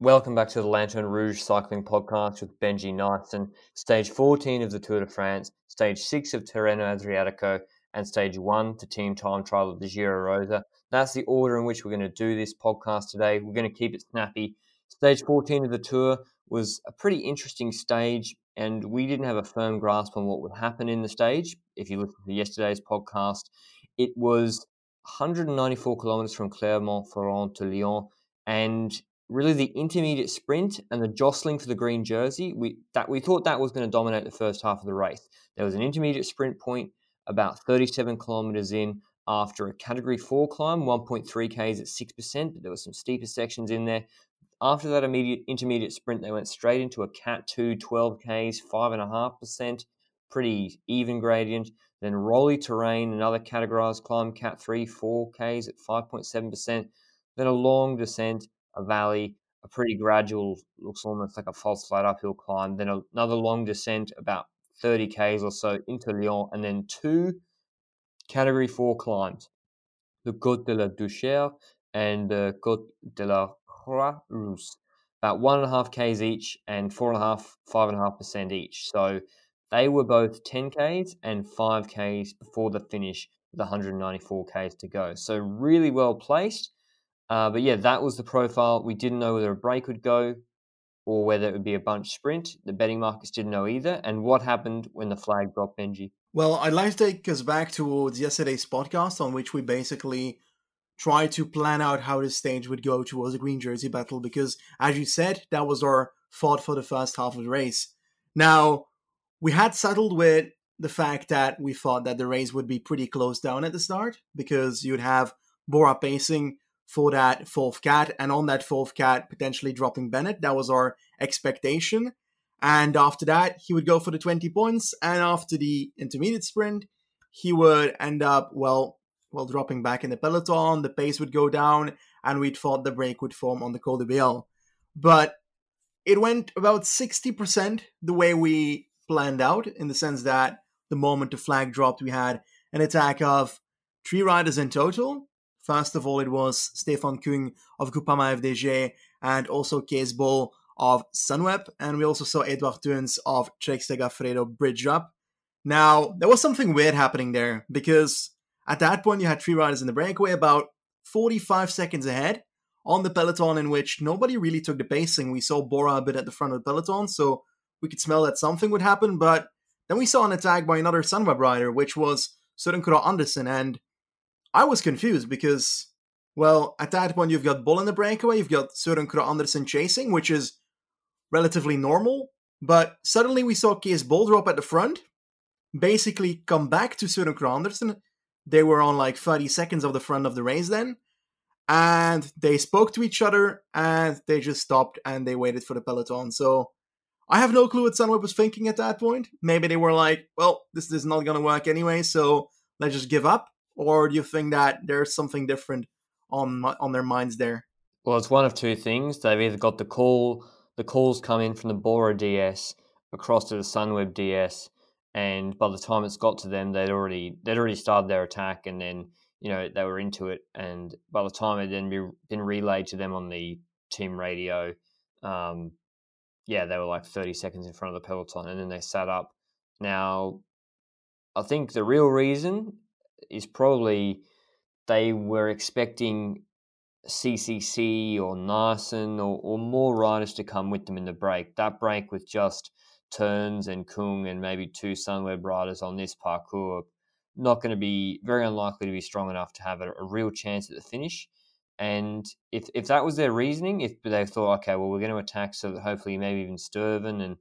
Welcome back to the Lanterne Rouge Cycling Podcast with Benji Naesen. Stage 14 of the Tour de France, Stage 6 of Tirreno Adriatico, and Stage 1 to Team Time Trial of the Giro Rosa. That's the order in which we're going to do this podcast today. We're going to keep it snappy. Stage 14 of the tour was a pretty interesting stage, and we didn't have a firm grasp on what would happen in the stage. If you listen to yesterday's podcast, it was 194 kilometers from Clermont-Ferrand to Lyon, and really the intermediate sprint and the jostling for the green jersey. We that we thought that was going to dominate the first half of the race. There was an intermediate sprint point about 37 kilometers in after a category four climb, 1.3 Ks at 6%, but there were some steeper sections in there. After that immediate intermediate sprint, they went straight into a Cat 2, 12 Ks, 5.5%, pretty even gradient. Then rolly terrain, another categorized climb, Cat 3, 4 Ks at 5.7%. Then a long descent, a valley, a pretty gradual, looks almost like a false flat uphill climb. Then another long descent, about 30 Ks or so into Lyon, and then two Category 4 climbs the Côte de la Duchère and the Côte de la Croix-Rousse, about one and a half Ks each and four and a half, five and a half percent each. So they were both 10 Ks and 5 Ks before the finish with 194 Ks to go. So really well placed. Uh, but yeah, that was the profile. We didn't know whether a break would go or whether it would be a bunch sprint. The betting markets didn't know either. And what happened when the flag dropped, Benji? Well, I'd like to take us back towards yesterday's podcast, on which we basically tried to plan out how the stage would go towards the Green Jersey battle, because as you said, that was our thought for the first half of the race. Now, we had settled with the fact that we thought that the race would be pretty close down at the start, because you'd have Bora pacing for that fourth cat, and on that fourth cat, potentially dropping Bennett. That was our expectation. And after that, he would go for the 20 points. And after the intermediate sprint, he would end up, well, well, dropping back in the peloton. The pace would go down, and we'd thought the break would form on the Col de Béal. But it went about 60% the way we planned out, in the sense that the moment the flag dropped, we had an attack of three riders in total. First of all, it was Stefan Kung of Groupama FDJ and also Cees Bol of Sunweb, and we also saw Edward Theuns of Trek Segafredo bridge up. Now, there was something weird happening there because at that point you had three riders in the breakaway about 45 seconds ahead on the peloton in which nobody really took the pacing. We saw Bora a bit at the front of the peloton, so we could smell that something would happen, but then we saw an attack by another Sunweb rider, which was Søren Kragh Andersen, and I was confused because, well, at that point you've got Bol in the breakaway, you've got Søren Kragh Andersen chasing, which is relatively normal, but suddenly we saw Cees Bol drop at the front, basically come back to Søren Kragh Andersen. They were on like 30 seconds of the front of the race then, and they spoke to each other and they just stopped and they waited for the peloton. So I have no clue what Sunweb was thinking at that point. Maybe they were like, well, this is not going to work anyway, so let's just give up. Or do you think that there's something different on on their minds there? Well, it's one of two things. They've either got the call the calls come in from the Bora DS across to the Sunweb DS, and by the time it's got to them, they'd already they'd already started their attack, and then you know they were into it. And by the time it then be, been relayed to them on the team radio, um, yeah, they were like thirty seconds in front of the peloton, and then they sat up. Now, I think the real reason is probably they were expecting CCC or Naesen or, or more riders to come with them in the break. That break with just Theuns and Kung and maybe two Sunweb riders on this parcours not going to be very unlikely to be strong enough to have a, a, real chance at the finish. And if if that was their reasoning, if they thought, okay, well, we're going to attack so that hopefully maybe even Stuyven and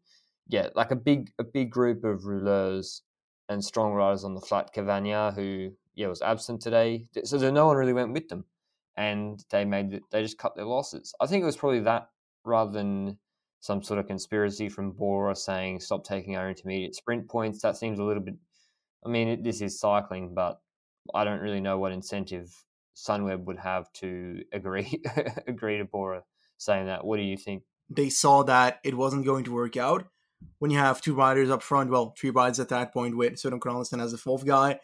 yeah, like a big a big group of rouleurs and strong riders on the flat, Cavagna, who yeah was absent today. So no one really went with them. and they made they just cut their losses. I think it was probably that rather than some sort of conspiracy from Bora saying stop taking our intermediate sprint points. That seems a little bit. I mean, it, this is cycling, but I don't really know what incentive Sunweb would have to agree agree to Bora saying that. What do you think? They saw that it wasn't going to work out when you have two riders up front. Well, three riders at that point with Søren Kragh as the fourth guy.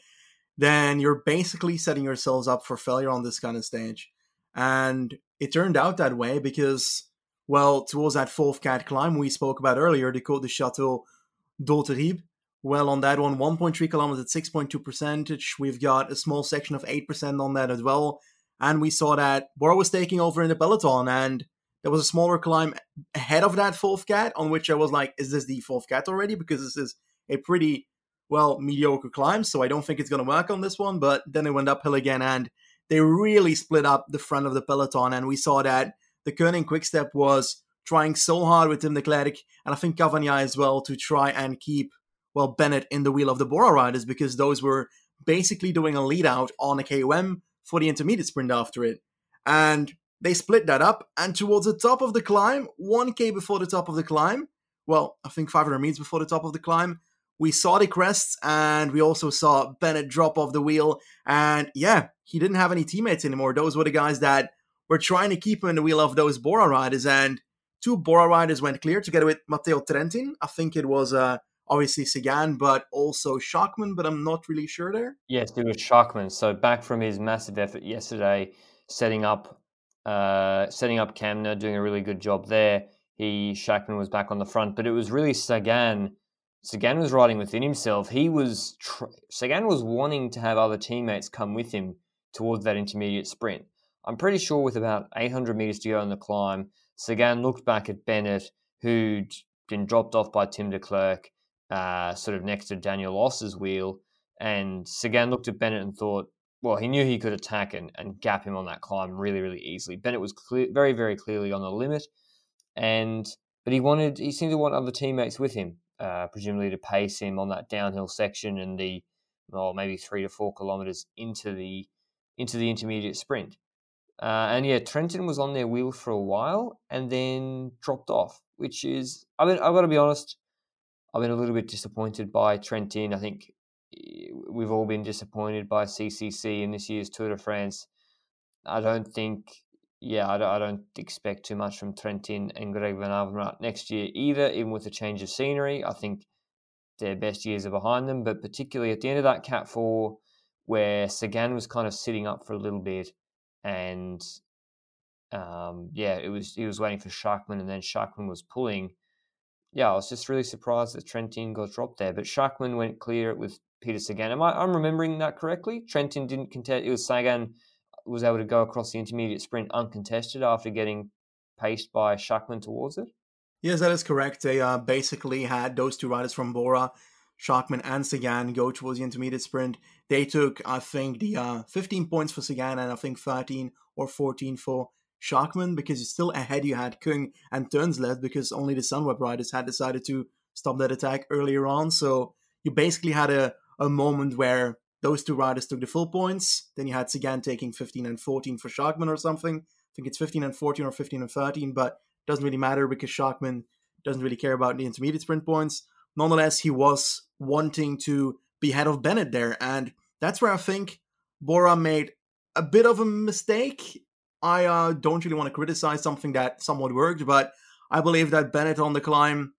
Then you're basically setting yourselves up for failure on this kind of stage. And it turned out that way because, well, towards that fourth cat climb we spoke about earlier, the Côte de Château d'Hauterive, well, on that one, 1.3 kilometers at 6.2 percentage. We've got a small section of 8% on that as well. And we saw that Bora was taking over in the peloton, and there was a smaller climb ahead of that fourth cat, on which I was like, is this the fourth cat already? Because this is a pretty, well, mediocre climb, so I don't think it's going to work on this one. But then it went uphill again, and they really split up the front of the peloton, and we saw that Deceuninck Quickstep was trying so hard with Tim de and I think Cavagna as well, to try and keep well, Bennett in the wheel of the Bora riders because those were basically doing a lead out on a KOM for the intermediate sprint after it. And they split that up, and towards the top of the climb, 1k before the top of the climb, well, I think 500 meters before the top of the climb, we saw the crests and we also saw Bennett drop off the wheel. And yeah, he didn't have any teammates anymore. Those were the guys that were trying to keep him in the wheel of those Bora riders. And two Bora riders went clear together with Matteo Trentin. I think it was uh, obviously Sagan, but also Schachmann, but I'm not really sure there. Yes, it was Schachmann. So back from his massive effort yesterday, setting up uh, setting up Kämna, doing a really good job there. He Schachmann was back on the front, but it was really Sagan. Sagan was riding within himself. He was tr- Sagan was wanting to have other teammates come with him towards that intermediate sprint. I'm pretty sure with about 800 meters to go on the climb, Sagan looked back at Bennett, who'd been dropped off by Tim de Klerk, uh, sort of next to Daniel Oss's wheel. And Sagan looked at Bennett and thought, well, he knew he could attack and, and gap him on that climb really, really easily. Bennett was clear, very, very clearly on the limit, and but he wanted, he seemed to want other teammates with him, uh, presumably to pace him on that downhill section and the, well, maybe three to four kilometers into the into the intermediate sprint. Uh, and yeah, Trentin was on their wheel for a while and then dropped off, which is, I mean, I've got to be honest, I've been a little bit disappointed by Trentin. I think we've all been disappointed by CCC in this year's Tour de France. I don't think, yeah, I don't, I don't expect too much from Trentin and Greg Van Avermaet next year either, even with a change of scenery. I think their best years are behind them, but particularly at the end of that Cat 4, where Sagan was kind of sitting up for a little bit and um, yeah, it was he was waiting for Schachmann and then Schachmann was pulling yeah, I was just really surprised that Trentin got dropped there. But Schachmann went clear with Peter Sagan. Am I, I'm remembering that correctly? Trentin didn't contest. It was Sagan was able to go across the intermediate sprint uncontested after getting paced by Schachmann towards it. Yes, that is correct. They uh, basically had those two riders from Bora, Schachmann and Sagan, go towards the intermediate sprint. They took, I think, the uh, 15 points for Sagan and I think 13 or 14 for Schachmann because still ahead you had Kung and Tunslet because only the Sunweb riders had decided to stop that attack earlier on. So you basically had a, a moment where those two riders took the full points. Then you had Sagan taking 15 and 14 for Schachmann or something. I think it's 15 and 14 or 15 and 13, but doesn't really matter because Schachmann doesn't really care about the intermediate sprint points. Nonetheless, he was wanting to be ahead of Bennett there. And that's where I think Bora made a bit of a mistake I uh, don't really want to criticize something that somewhat worked, but I believe that Bennett on the climb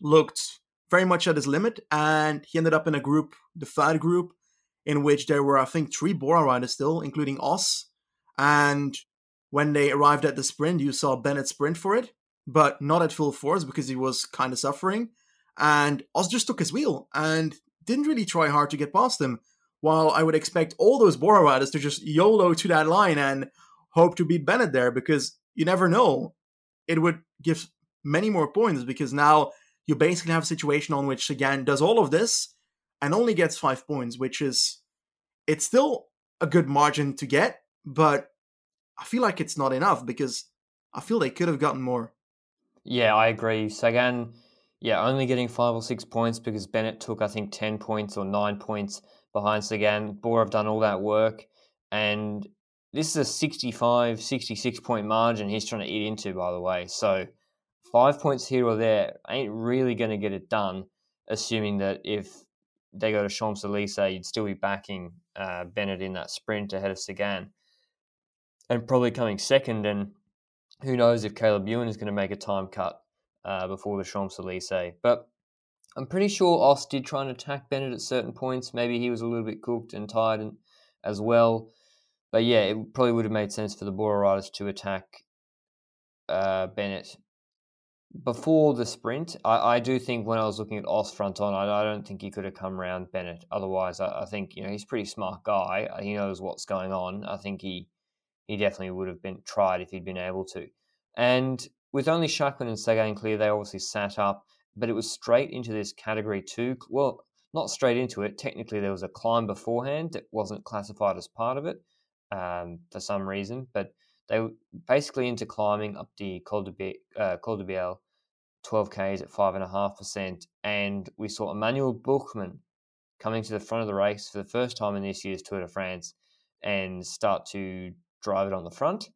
looked very much at his limit, and he ended up in a group, the third group, in which there were, I think, three Bora riders still, including Oss. And when they arrived at the sprint, you saw Bennett sprint for it, but not at full force because he was kind of suffering. And Oss just took his wheel and didn't really try hard to get past him. While I would expect all those Bora riders to just YOLO to that line and hope to beat Bennett there because you never know. It would give many more points because now you basically have a situation on which Sagan does all of this and only gets five points, which is it's still a good margin to get, but I feel like it's not enough because I feel they could have gotten more. Yeah, I agree. Sagan, yeah, only getting five or six points because Bennett took I think ten points or nine points behind Sagan. Bora have done all that work, and this is a 65, 66 point margin he's trying to eat into, by the way. So five points here or there ain't really going to get it done, assuming that if they go to Champs Elysees, you'd still be backing uh, Bennett in that sprint ahead of Sagan and probably coming second. And who knows if Caleb Ewan is going to make a time cut uh, before the Champs Elysees. But I'm pretty sure Oss did try and attack Bennett at certain points. Maybe he was a little bit cooked and tired and, as well. But yeah, it probably would have made sense for the Bora riders to attack uh, Bennett before the sprint. I, I, do think when I was looking at Oss front on, I, I don't think he could have come around Bennett. Otherwise, I, I, think you know he's a pretty smart guy. He knows what's going on. I think he he definitely would have been tried if he'd been able to. And with only Schachmann and Sagan clear, they obviously sat up, but it was straight into this category two. Well, not straight into it. Technically, there was a climb beforehand that wasn't classified as part of it um, for some reason, but they were basically into climbing up the Col de, Be- uh, Col de Béal, 12 Ks at 5.5%. And we saw Emmanuel Buchmann coming to the front of the race for the first time in this year's Tour de France and start to drive it on the front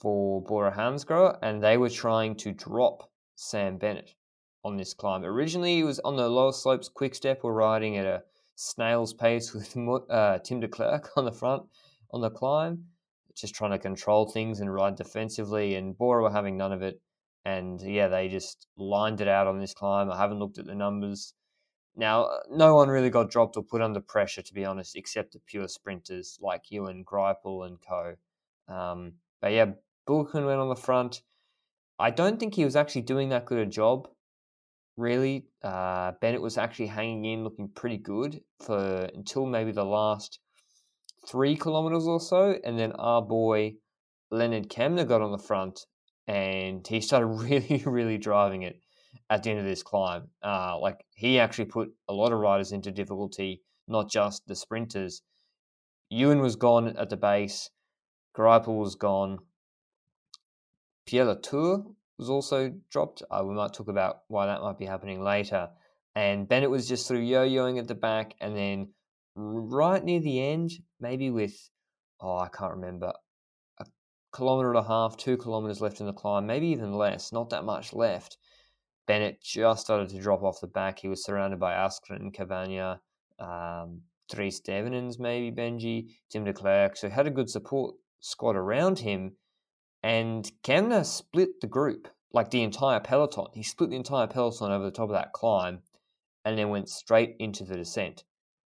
for Bora Hansgrohe. And they were trying to drop Sam Bennett on this climb. Originally, he was on the lower slopes. Quick Step were riding at a snail's pace with uh, Tim de Klerk on the front on the climb, just trying to control things and ride defensively. And Bora were having none of it. And yeah, they just lined it out on this climb. I haven't looked at the numbers. Now, no one really got dropped or put under pressure, to be honest, except the pure sprinters like Ewan Greipel and co. Um, but yeah, Bulkin went on the front. I don't think he was actually doing that good a job, really. Uh, Bennett was actually hanging in, looking pretty good for until maybe the last three kilometers or so, and then our boy Lennard Kamna got on the front, and he started really, really driving it at the end of this climb. Uh, like he actually put a lot of riders into difficulty, not just the sprinters. Ewan was gone at the base, Greipel was gone, Pierre Latour was also dropped. Uh, we might talk about why that might be happening later. And Bennett was just sort of yo-yoing at the back, and then right near the end, maybe with, oh, I can't remember, a kilometre and a half, two kilometres left in the climb, maybe even less, not that much left. Bennett just started to drop off the back. He was surrounded by Asgreen and Cavagna, um, Dries Devenyns, maybe Benji, Tim de Klerk. So he had a good support squad around him. And Kamna split the group, like the entire peloton. He split the entire peloton over the top of that climb and then went straight into the descent.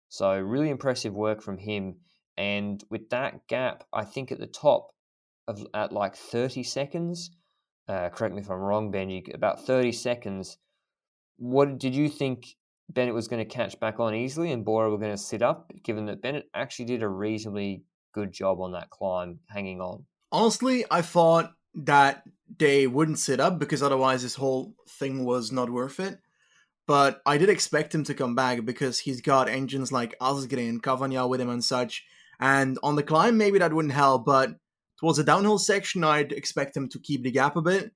So, really impressive work from him. And with that gap, I think at the top of at like 30 seconds, uh, correct me if I'm wrong, Benji, about 30 seconds. What did you think Bennett was going to catch back on easily and Bora were going to sit up, given that Bennett actually did a reasonably good job on that climb, hanging on? Honestly, I thought that they wouldn't sit up because otherwise this whole thing was not worth it but I did expect him to come back because he's got engines like Asgreen, Cavagna with him and such. And on the climb, maybe that wouldn't help, but towards the downhill section, I'd expect him to keep the gap a bit.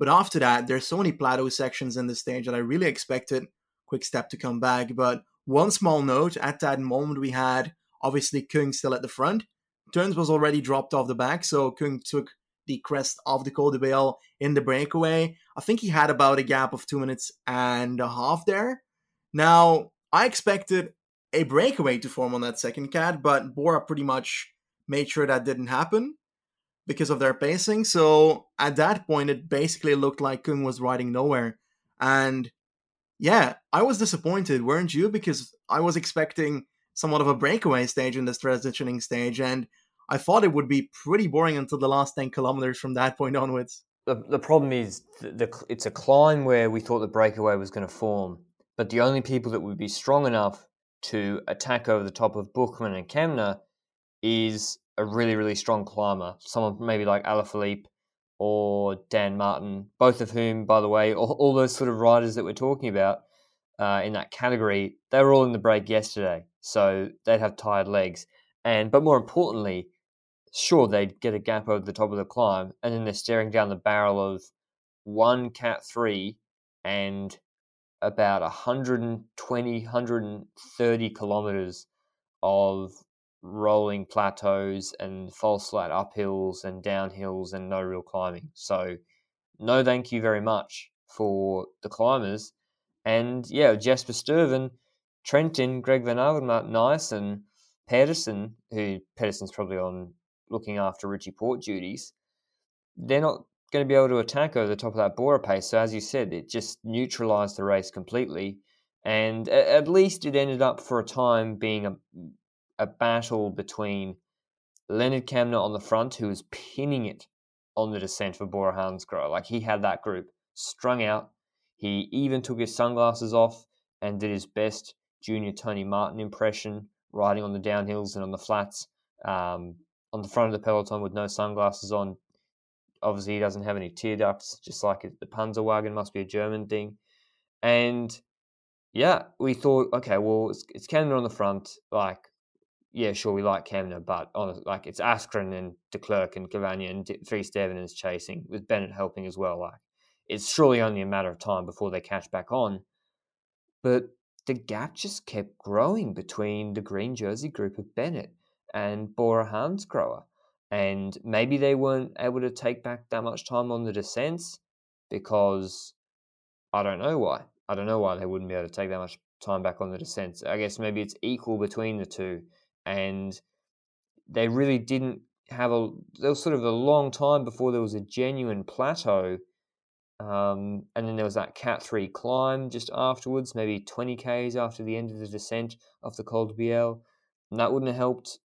But after that, there's so many plateau sections in the stage that I really expected Quick Step to come back. But one small note at that moment, we had obviously Kung still at the front. Theuns was already dropped off the back, so Kung took the crest of the Col de Béal in the breakaway. I think he had about a gap of two minutes and a half there. Now, I expected a breakaway to form on that second cat, but Bora pretty much made sure that didn't happen because of their pacing. So at that point, it basically looked like Kung was riding nowhere. And yeah, I was disappointed, weren't you? Because I was expecting somewhat of a breakaway stage in this transitioning stage, and I thought it would be pretty boring until the last 10 kilometers from that point onwards. The, the problem is the, the, it's a climb where we thought the breakaway was going to form, but the only people that would be strong enough to attack over the top of Buchmann and Kamna is a really, really strong climber. Someone maybe like Alaphilippe or Dan Martin, both of whom, by the way, all, all those sort of riders that we're talking about uh, in that category, they were all in the break yesterday. So they'd have tired legs. And but more importantly, sure they'd get a gap over the top of the climb, and then they're staring down the barrel of one Cat 3 and about 120, 130 kilometers of rolling plateaus and false flat uphills and downhills and no real climbing. So, no thank you very much for the climbers. And yeah, Jasper Stuyven, Trentin, Greg Van Avermaet, Nice, and Pedersen, who Pedersen's probably on looking after Richie Porte duties, they're not going to be able to attack over the top of that Bora pace. So, as you said, it just neutralized the race completely. And at least it ended up for a time being a, a battle between Lennard Kamna on the front, who was pinning it on the descent for Bora Hansgrohe. Like he had that group strung out. He even took his sunglasses off and did his best junior Tony Martin impression, riding on the downhills and on the flats, um, on the front of the peloton with no sunglasses on. Obviously, he doesn't have any tear ducts, just like the Panzerwagen must be a German thing. And yeah, we thought, okay, well, it's, it's on the front. Like, yeah, sure, we like Kamna, but on like it's Asgreen and De Klerk and Cavagna and Dries is chasing with Bennett helping as well. Like, it's surely only a matter of time before they catch back on. But the gap just kept growing between the green jersey group of Bennett and Bora Hansgrohe. And maybe they weren't able to take back that much time on the descents because I don't know why. I don't know why they wouldn't be able to take that much time back on the descents. I guess maybe it's equal between the two, and they really didn't have a. There was sort of a long time before there was a genuine plateau, um, and then there was that Cat Three climb just afterwards, maybe twenty k's after the end of the descent of the Col de Béal, and that wouldn't have helped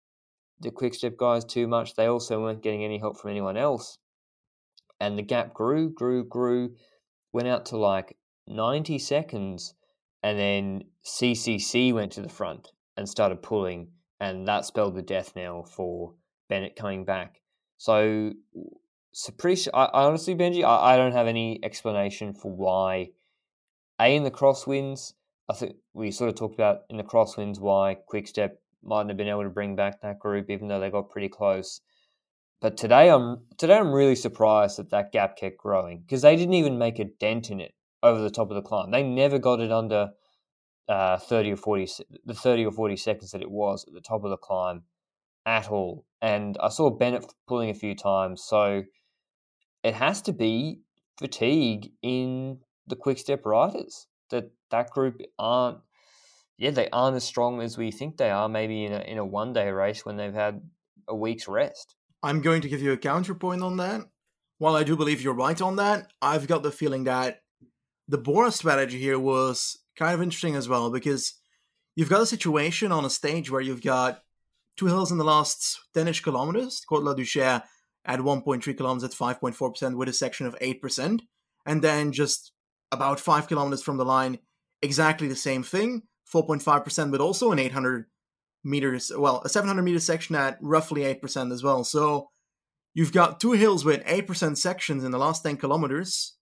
the quick step guys too much. They also weren't getting any help from anyone else, and the gap grew, grew, grew, went out to like 90 seconds, and then CCC went to the front and started pulling, and that spelled the death knell for Bennett coming back. So, Saprish, I, I honestly, Benji, I, I don't have any explanation for why. A in the crosswinds, I think we sort of talked about in the crosswinds why Quickstep mightn't have been able to bring back that group, even though they got pretty close. But today, I'm today I'm really surprised that that gap kept growing because they didn't even make a dent in it over the top of the climb. They never got it under uh, 30 or 40, the 30 or 40 seconds that it was at the top of the climb at all. And I saw Bennett pulling a few times. So it has to be fatigue in the quick step riders that that group aren't yeah they aren't as strong as we think they are maybe in a in a one day race when they've had a week's rest. I'm going to give you a counterpoint on that. While i do believe you're right on that i've got the feeling that the Bora strategy here was kind of interesting as well because you've got a situation on a stage where you've got two hills in the last 10ish kilometers, Côte la Duchère at 1.3 kilometers at 5.4% with a section of 8%, and then just about 5 kilometers from the line, exactly the same thing, 4.5%, but also an 800 meters, well, a 700 meter section at roughly 8% as well. So you've got two hills with 8% sections in the last 10 kilometers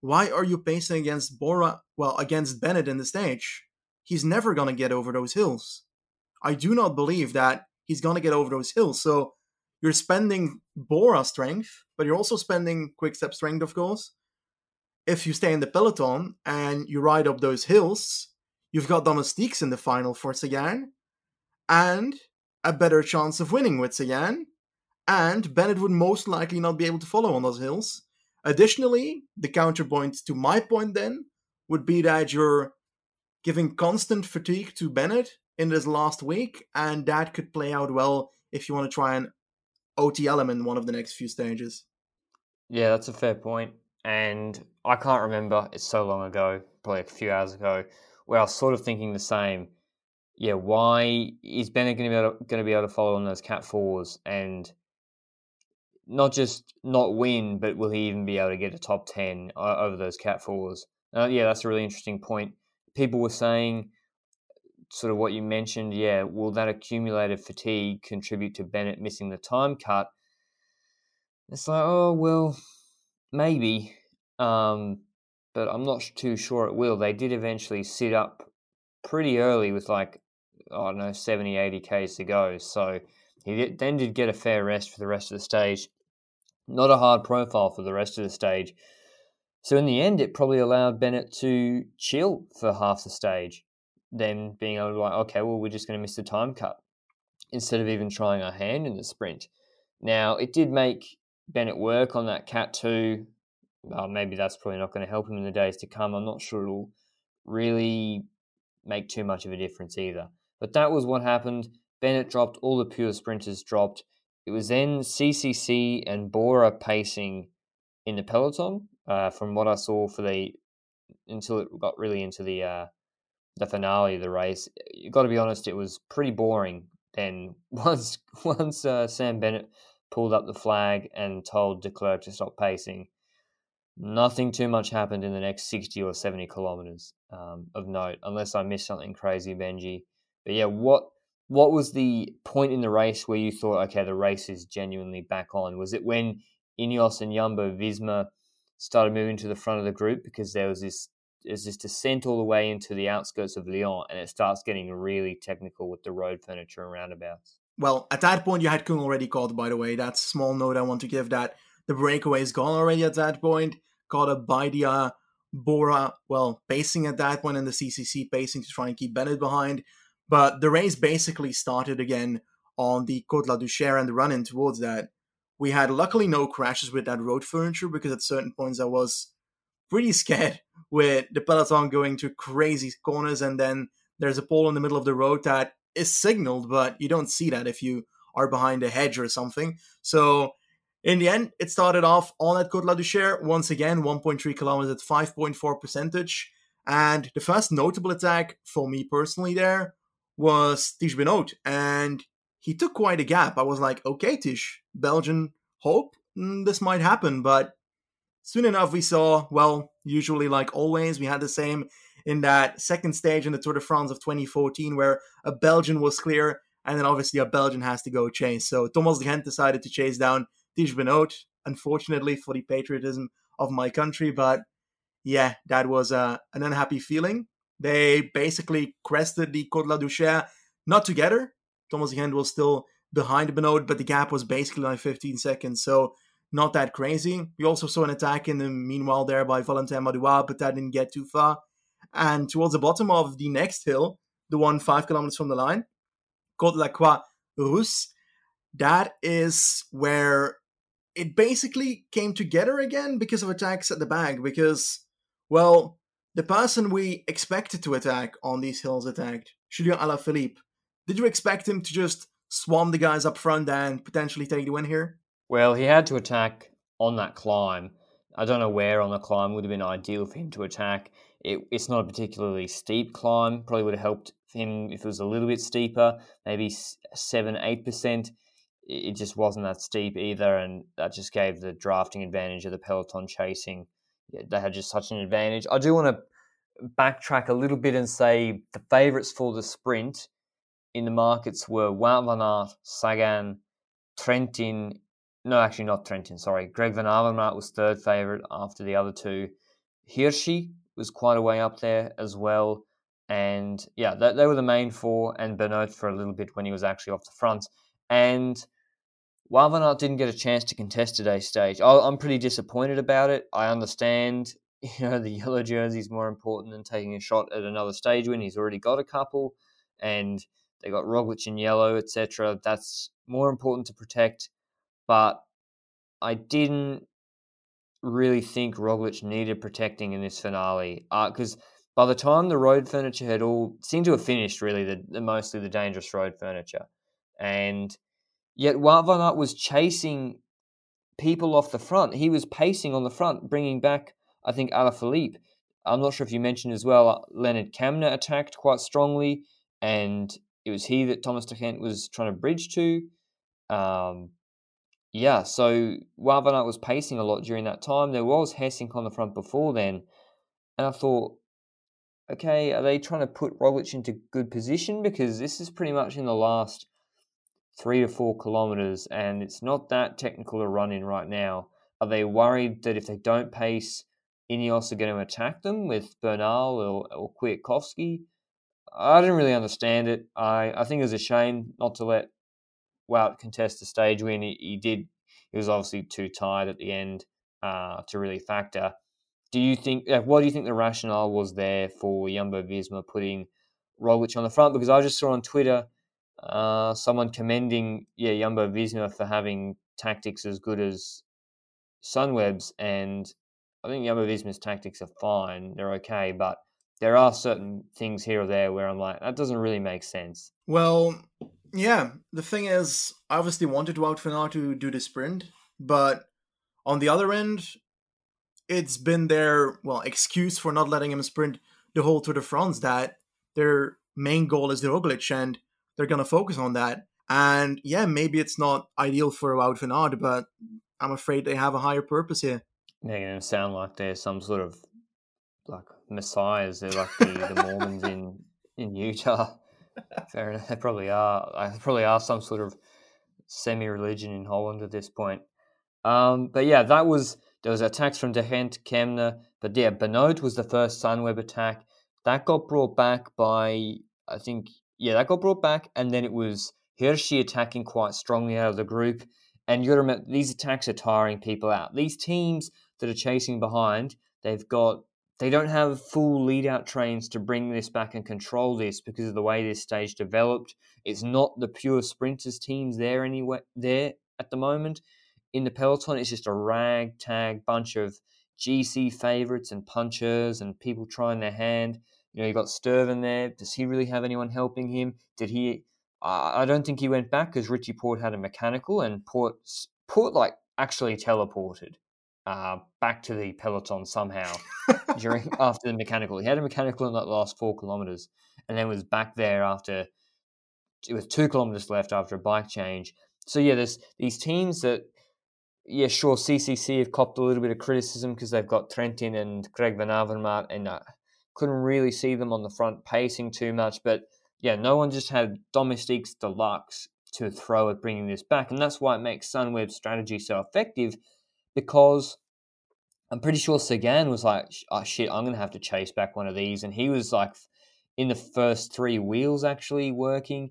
why are you pacing against Bora, well, against Bennett in the stage? He's never going to get over those hills. I do not believe that he's going to get over those hills. So you're spending Bora strength, but you're also spending quick step strength, of course. If you stay in the peloton and you ride up those hills, you've got domestiques in the final for Sagan and a better chance of winning with Sagan. And Bennett would most likely not be able to follow on those hills. Additionally, the counterpoint to my point then would be that you're giving constant fatigue to Bennett in this last week, and that could play out well if you want to try and OTL him in one of the next few stages. Yeah, that's a fair point. And I can't remember, it's so long ago, probably a few hours ago, where I was sort of thinking the same. Yeah, why is Bennett going to be able to, going to, be able to follow on those cat fours? And not just not win, but will he even be able to get a top 10 uh, over those Cat 4s? Uh, yeah, that's a really interesting point. People were saying, sort of what you mentioned, yeah, will that accumulated fatigue contribute to Bennett missing the time cut? It's like, oh, well, maybe. Um, but I'm not too sure it will. They did eventually sit up pretty early with like, I don't know, 70, 80 Ks to go. So he then did get a fair rest for the rest of the stage not a hard profile for the rest of the stage. So in the end, it probably allowed Bennett to chill for half the stage, then being able to like, okay, well, we're just going to miss the time cut. instead of even trying a hand in the sprint. Now, it did make Bennett work on that Cat 2. Uh, maybe that's probably not going to help him in the days to come. I'm not sure it'll really make too much of a difference either. But that was what happened. Bennett dropped, all the pure sprinters dropped. It was then CCC and Bora pacing in the peloton. Uh, from what I saw for the until it got really into the uh, the finale of the race, you got to be honest, it was pretty boring. Then once once uh, Sam Bennett pulled up the flag and told De Klerk to stop pacing, nothing too much happened in the next sixty or seventy kilometers um, of note, unless I missed something crazy, Benji. But yeah, what what was the point in the race where you thought, okay, the race is genuinely back on? Was it when Ineos and Jumbo Visma started moving to the front of the group because there was this there's this descent all the way into the outskirts of Lyon, and it starts getting really technical with the road furniture and roundabouts. Well, at that point, you had Kung already called, by the way. That's small note I want to give that the breakaway is gone already at that point. Caught up by Bora, well, pacing at that one and the CCC pacing to try and keep Bennett behind. But the race basically started again on the Côte la Duchère and the run in towards that. We had luckily no crashes with that road furniture because at certain points I was pretty scared with the peloton going to crazy corners and then there's a pole in the middle of the road that is signaled, but you don't see that if you are behind a hedge or something. So in the end, it started off on at Côte la Duchère, once again, 1.3 kilometers at 5.4 percentage. And the first notable attack for me personally there was Tiesj Benoot. And he took quite a gap. I was like, okay, Tiesj, Belgian hope mm, this might happen. But soon enough, we saw, well, usually like always, we had the same in that second stage in the Tour de France of 2014, where a Belgian was clear, and then obviously a Belgian has to go chase. So Thomas de Gendt decided to chase down Tiesj Benoot, unfortunately for the patriotism of my country. But yeah, that was uh, an unhappy feeling. They basically crested the Côte la Duchère, not together. Thomas de Gendt was still behind Benoot, but the gap was basically like 15 seconds, so not that crazy. We also saw an attack in the meanwhile there by Valentin Madouas, but that didn't get too far. And towards the bottom of the next hill, the one five kilometers from the line, Côte la Croix Rousse, that is where it basically came together again because of attacks at the back. Because, well, the person we expected to attack on these hills attacked, Julien Alaphilippe. Did you expect him to just swarm the guys up front and potentially take the win here? Well, he had to attack on that climb. I don't know where on the climb would have been ideal for him to attack. It, it's not a particularly steep climb. Probably would have helped him if it was a little bit steeper, maybe seven, eight percent. It just wasn't that steep either, and that just gave the drafting advantage of the peloton chasing. They had just such an advantage. I do want to backtrack a little bit and say the favourites for the sprint in the markets were Wout van Aert, Sagan, Trentin. No, actually not Trentin. Sorry, Greg Van Avermaet was third favourite after the other two. Hirschi was quite a way up there as well. And yeah, they, were the main four, and Benoot for a little bit when he was actually off the front. And Van didn't get a chance to contest today's stage, I'm pretty disappointed about it. I understand, you know, the yellow jersey is more important than taking a shot at another stage win. He's already got a couple, and they got Roglic in yellow, etc. That's more important to protect. But I didn't really think Roglic needed protecting in this finale because uh, by the time the road furniture had all seemed to have finished, really the, the mostly the dangerous road furniture, and yet Wout van Aert was chasing people off the front. He was pacing on the front, bringing back I think Alaphilippe. I'm not sure if you mentioned as well. Lennard Kämna attacked quite strongly, and it was he that Thomas de Gendt was trying to bridge to. Um, yeah, so Wout van Aert was pacing a lot during that time. There was Gesink on the front before then. And I thought, okay, are they trying to put Roglic into good position? Because this is pretty much in the last three to four kilometers, and it's not that technical a run in right now. Are they worried that if they don't pace, Ineos are going to attack them with Bernal or, or Kwiatkowski? I didn't really understand it. I, I think it was a shame not to let Wout contest the stage win. He, he did. He was obviously too tired at the end uh, to really factor. Do you think? What do you think the rationale was there for Jumbo Visma putting Roglic on the front? Because I just saw on Twitter uh, someone commending yeah Jumbo Visma for having tactics as good as Sunweb's, and I think Jumbo Visma's tactics are fine. They're okay, but there are certain things here or there where I'm like, that doesn't really make sense. Well, yeah. The thing is, I obviously wanted Wout van Aert to do the sprint, but on the other end, it's been their well excuse for not letting him sprint the whole Tour de France that their main goal is the Roglic and they're gonna focus on that. And yeah, maybe it's not ideal for Wout van Aert, but I'm afraid they have a higher purpose here. Making them sound like they're some sort of like messiahs. They're like the, the Mormons in in Utah. Fair enough. They probably are. They probably are some sort of semi-religion in Holland at this point. Um, but yeah, that was there was attacks from De Gendt, Kämna, but yeah, Benoot was the first Sunweb attack. That got brought back by I think yeah, that got brought back, and then it was Hirschi attacking quite strongly out of the group. And you got to remember these attacks are tiring people out. These teams that are chasing behind, they've got they don't have full lead out trains to bring this back and control this because of the way this stage developed. It's not the pure sprinters teams there anyway there at the moment. In the peloton, it's just a ragtag bunch of GC favorites and punchers and people trying their hand. You know, you got Stuyven there. Does he really have anyone helping him? Did he? I don't think he went back because Richie Porte had a mechanical and Port Porte like actually teleported uh, back to the peloton somehow during after the mechanical. He had a mechanical in that last four kilometers, and then was back there after it was two kilometers left after a bike change. So yeah, there's these teams that yeah, sure, CCC have copped a little bit of criticism because they've got Trentin and Greg Van Avermaet, and uh, couldn't really see them on the front pacing too much. But yeah, no one just had Domestiques Deluxe to throw at bringing this back, and that's why it makes Sunweb's strategy so effective because I'm pretty sure Sagan was like, oh shit, I'm going to have to chase back one of these. And he was like in the first three wheels actually working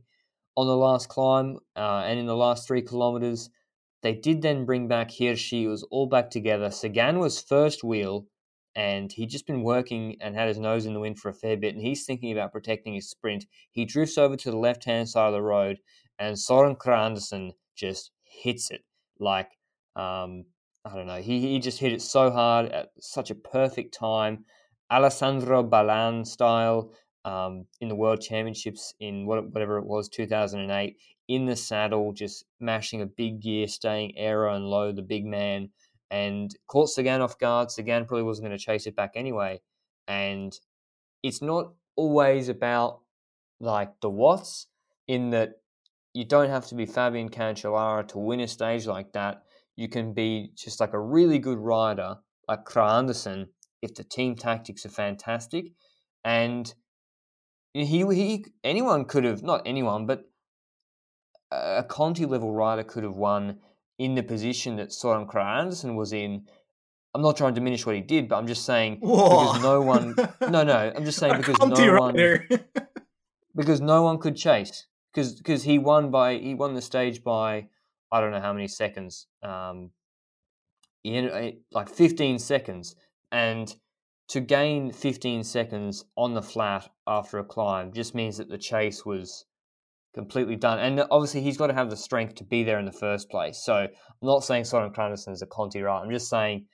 on the last climb uh, and in the last three kilometers. They did then bring back Hirschi. It was all back together. Sagan was first wheel and he'd just been working and had his nose in the wind for a fair bit. And he's thinking about protecting his sprint. He drifts over to the left hand side of the road and Soren Kragh Andersen just hits it like um, I don't know. He, he just hit it so hard at such a perfect time. Alessandro Ballan style um, in the World Championships in whatever it was, 2008, in the saddle, just mashing a big gear, staying aero and low, the big man, and caught Sagan off guard. Sagan probably wasn't going to chase it back anyway. And it's not always about like the watts, in that you don't have to be Fabian Cancellara to win a stage like that you can be just like a really good rider like Kragh Andersen if the team tactics are fantastic. And he, he anyone could have, not anyone, but a Conti level rider could have won in the position that Soren Andersen was in. I'm not trying to diminish what he did, but I'm just saying Whoa. because no one. No, no, I'm just saying because no rider. one. because no one could chase because because he won by he won the stage by I don't know how many seconds, um, in, eh, like 15 seconds. And to gain 15 seconds on the flat after a climb just means that the chase was completely done. And obviously, he's got to have the strength to be there in the first place. So I'm not saying Soren Kragh is a Conti right. I'm just saying,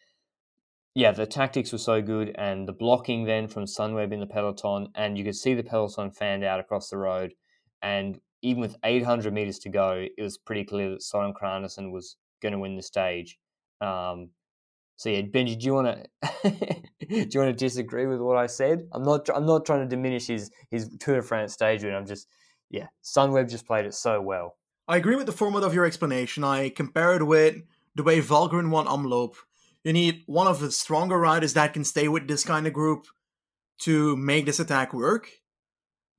yeah, the tactics were so good, and the blocking then from Sunweb in the peloton, and you could see the peloton fanned out across the road. And even with 800 meters to go, it was pretty clear that Soren Kragh was going to win the stage. Um, so yeah, Benji, do you want to do you want to disagree with what I said? I'm not I'm not trying to diminish his his Tour de France stage win. I'm just yeah, Sunweb just played it so well. I agree with the format of your explanation. I compare it with the way Valgren won Omloop. You need one of the stronger riders that can stay with this kind of group to make this attack work.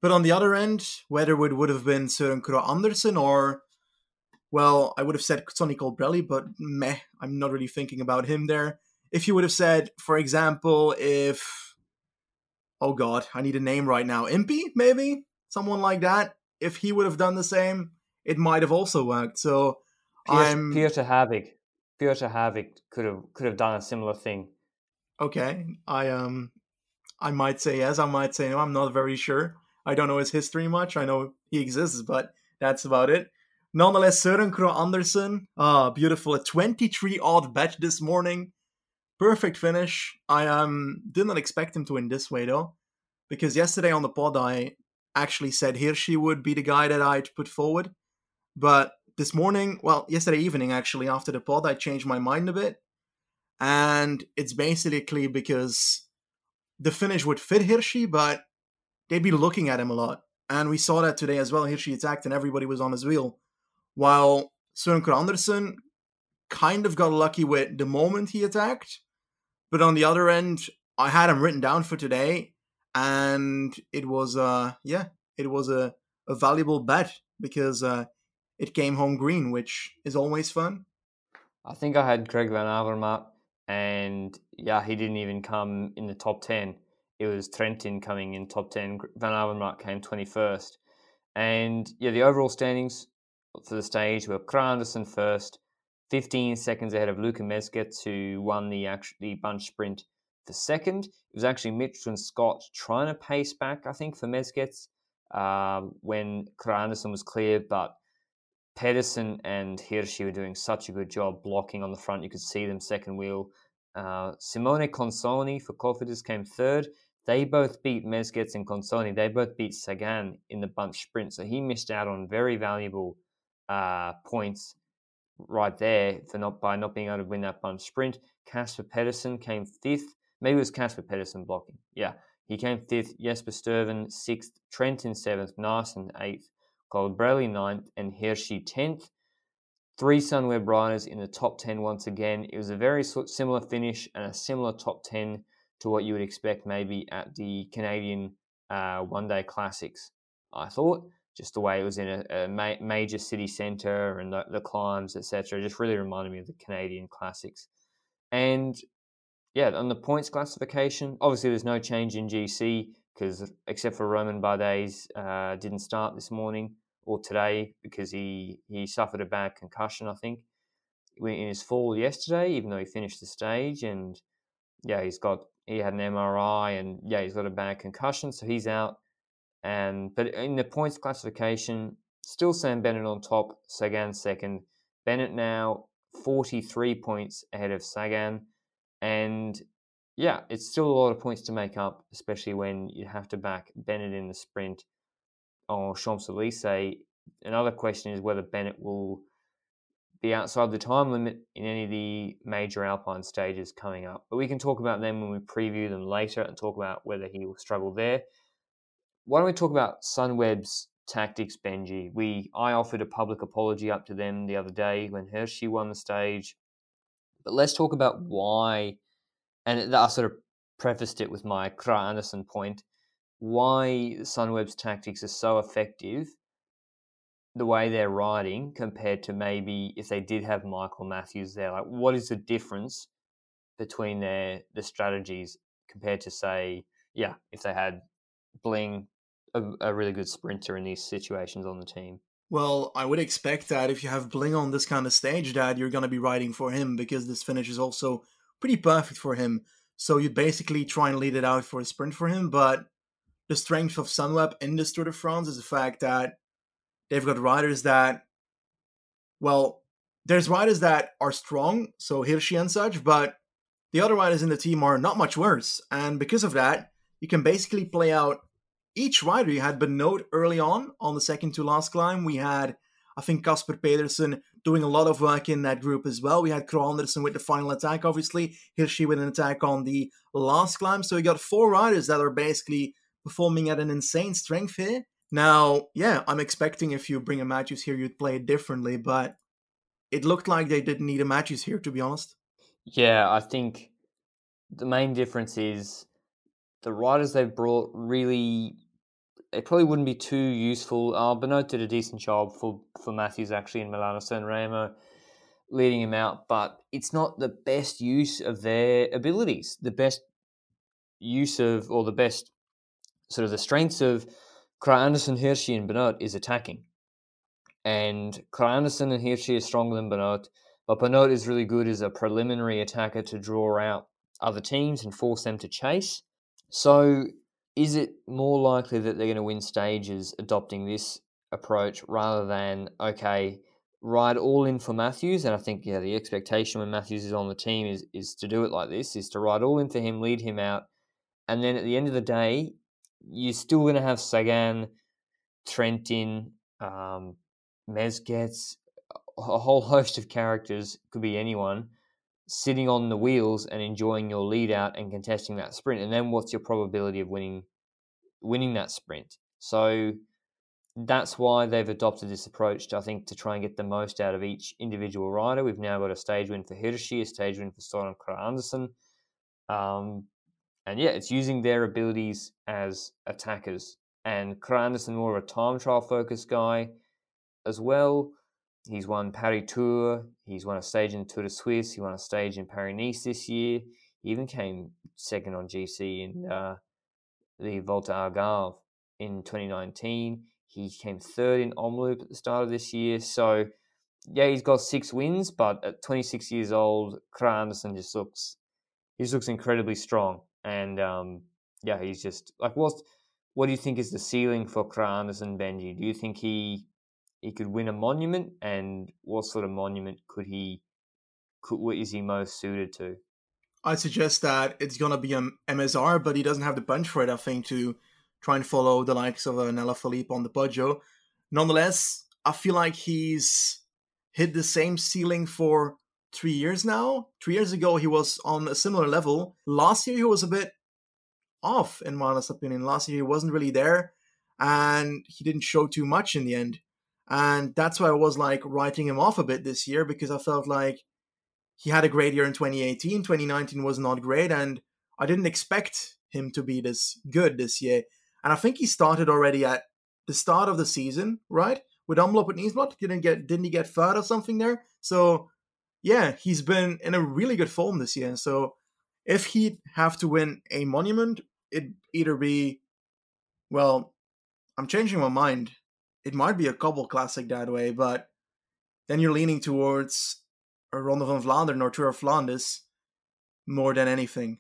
But on the other end, whether it would have been Søren Kragh Andersen or, well, I would have said Sonny Colbrelli, but meh, I'm not really thinking about him there. If you would have said, for example, if, oh god, I need a name right now, Impey, maybe? Someone like that. If he would have done the same, it might have also worked. So Piotr, I'm. Piotr Havik. Piotr Havik could have could have done a similar thing. Okay, I um, I might say yes. I might say no. I'm not very sure. I don't know his history much. I know he exists, but that's about it. Nonetheless, Søren Kragh Andersen, ah, beautiful. A 23 odd bet this morning. Perfect finish. I um did not expect him to win this way though, because yesterday on the pod I actually said Hirschi would be the guy that I'd put forward. But this morning, well, yesterday evening actually, after the pod, I changed my mind a bit. And it's basically because the finish would fit Hirschi, but they'd be looking at him a lot. And we saw that today as well. Hirschi attacked and everybody was on his wheel. While Søren Andersen kind of got lucky with the moment he attacked. But on the other end, I had him written down for today. And it was, uh, yeah, it was a, a valuable bet because uh, it came home green, which is always fun. I think I had Greg Van Avermaet, and yeah, he didn't even come in the top 10. It was Trentin coming in top 10. Van Avermaet came 21st. And yeah, the overall standings for the stage were Kragh Andersen first, 15 seconds ahead of Luka Mezgec, who won the, actually bunch sprint for second. It was actually Mitchelton Scott trying to pace back, I think, for Mezgec um, when Kragh Andersen was clear, but Pedersen and Hirschi were doing such a good job blocking on the front. You could see them second wheel. Uh, Simone Consoni for Cofidis came third. They both beat Mezgec and Consoni. They both beat Sagan in the bunch sprint. So he missed out on very valuable uh, points right there for not by not being able to win that bunch sprint. Casper Pedersen came fifth. Maybe it was Casper Pedersen blocking. Yeah. He came fifth. Jasper Stuyven sixth. Trentin seventh. Naesen eighth. Colbrelli ninth, and Hirschi tenth. Three Sunweb riders in the top 10 once again. It was a very similar finish and a similar top 10 to what you would expect maybe at the Canadian uh, one day classics. I thought just the way it was in a, a ma- major city centre and the, the climbs, etc., just really reminded me of the Canadian classics. And yeah, on the points classification, obviously there's no change in GC because except for Romain Bardet uh, didn't start this morning or today because he, he suffered a bad concussion, I think, in his fall yesterday, even though he finished the stage. And yeah, he's got he had an MRI and yeah, he's got a bad concussion, so he's out. And but in the points classification, still Sam Bennett on top, Sagan second. Bennett now 43 points ahead of Sagan. And yeah, it's still a lot of points to make up, especially when you have to back Bennett in the sprint or Champs Elysees. Another question is whether Bennett will be outside the time limit in any of the major Alpine stages coming up. But we can talk about them when we preview them later and talk about whether he will struggle there. Why don't we talk about Sunweb's tactics, Benji? We I offered a public apology up to them the other day when Hirschi won the stage. But let's talk about why and I sort of prefaced it with my Kragh Andersen point, why Sunweb's tactics are so effective, the way they're riding compared to maybe if they did have Michael Matthews there. Like, what is the difference between their the strategies compared to say, yeah, if they had Bling, a, a really good sprinter in these situations on the team? Well, I would expect that if you have Bling on this kind of stage, that you're going to be riding for him because this finish is also pretty perfect for him. So you'd basically try and lead it out for a sprint for him. But the strength of Sunweb in this Tour de France is the fact that they've got riders that, well, there's riders that are strong, so Hirschi and such, but the other riders in the team are not much worse. And because of that, you can basically play out each rider. You had Benoot early on on the second to last climb. We had, I think, Casper Pedersen doing a lot of work in that group as well. We had Kragh Andersen with the final attack, obviously. Hirschi with an attack on the last climb. So we got four riders that are basically performing at an insane strength here. Now, yeah, I'm expecting if you bring a Matthews here, you'd play it differently, but it looked like they didn't need a Matthews here, to be honest. Yeah, I think the main difference is the riders they've brought really it probably wouldn't be too useful. Uh, Benoot did a decent job for, for Matthews actually in Milano Sanremo, leading him out, but it's not the best use of their abilities. The best use of, or the best sort of the strengths of Kragh Andersen, Hirschi, and Benoot is attacking. And Kragh Andersen and Hirschi are stronger than Benoot, but Benoot is really good as a preliminary attacker to draw out other teams and force them to chase. So is it more likely that they're going to win stages adopting this approach rather than okay, ride all in for Matthews. And I think yeah, the expectation when Matthews is on the team is is to do it like this: is to ride all in for him, lead him out, and then at the end of the day, you're still going to have Sagan, Trentin, um, Mezgec, a whole host of characters, could be anyone, sitting on the wheels and enjoying your lead out and contesting that sprint. And then what's your probability of winning winning that sprint? So that's why they've adopted this approach to, I think, to try and get the most out of each individual rider. We've now got a stage win for Hirschi, a stage win for Søren Andersen. Um, and yeah, it's using their abilities as attackers. And Kragh Andersen more of a time trial focused guy as well. He's won Paris Tour. He's won a stage in Tour de Suisse. He won a stage in Paris Nice this year. He even came second on GC in uh, the Volta Algarve in 2019. He came third in Omloop at the start of this year. So, yeah, he's got six wins, but at 26 years old, Kragh Andersen just looks he just looks incredibly strong. And um, yeah, he's just like what what do you think is the ceiling for Kragh Andersen Benji? Do you think he he could win a monument, and what sort of monument could he? Could, what is he most suited to? I suggest that it's gonna be um, an MSR, but he doesn't have the punch for it. I think to try and follow the likes of uh, an Alaphilippe on the Poggio. Nonetheless, I feel like he's hit the same ceiling for three years now. Three years ago, he was on a similar level. Last year, he was a bit off, in my honest opinion. Last year, he wasn't really there, and he didn't show too much in the end. And that's why I was like writing him off a bit this year because I felt like he had a great year in 2018. 2019 was not great, and I didn't expect him to be this good this year. And I think he started already at the start of the season, right? With Omloop and Nieuwsblad, didn't get didn't he get third or something there? So yeah, he's been in a really good form this year. So if he'd have to win a monument, it'd either be well, I'm changing my mind it might be a Cobble Classic that way, but then you're leaning towards a Ronde van Vlaanderen or Tour of Flanders more than anything.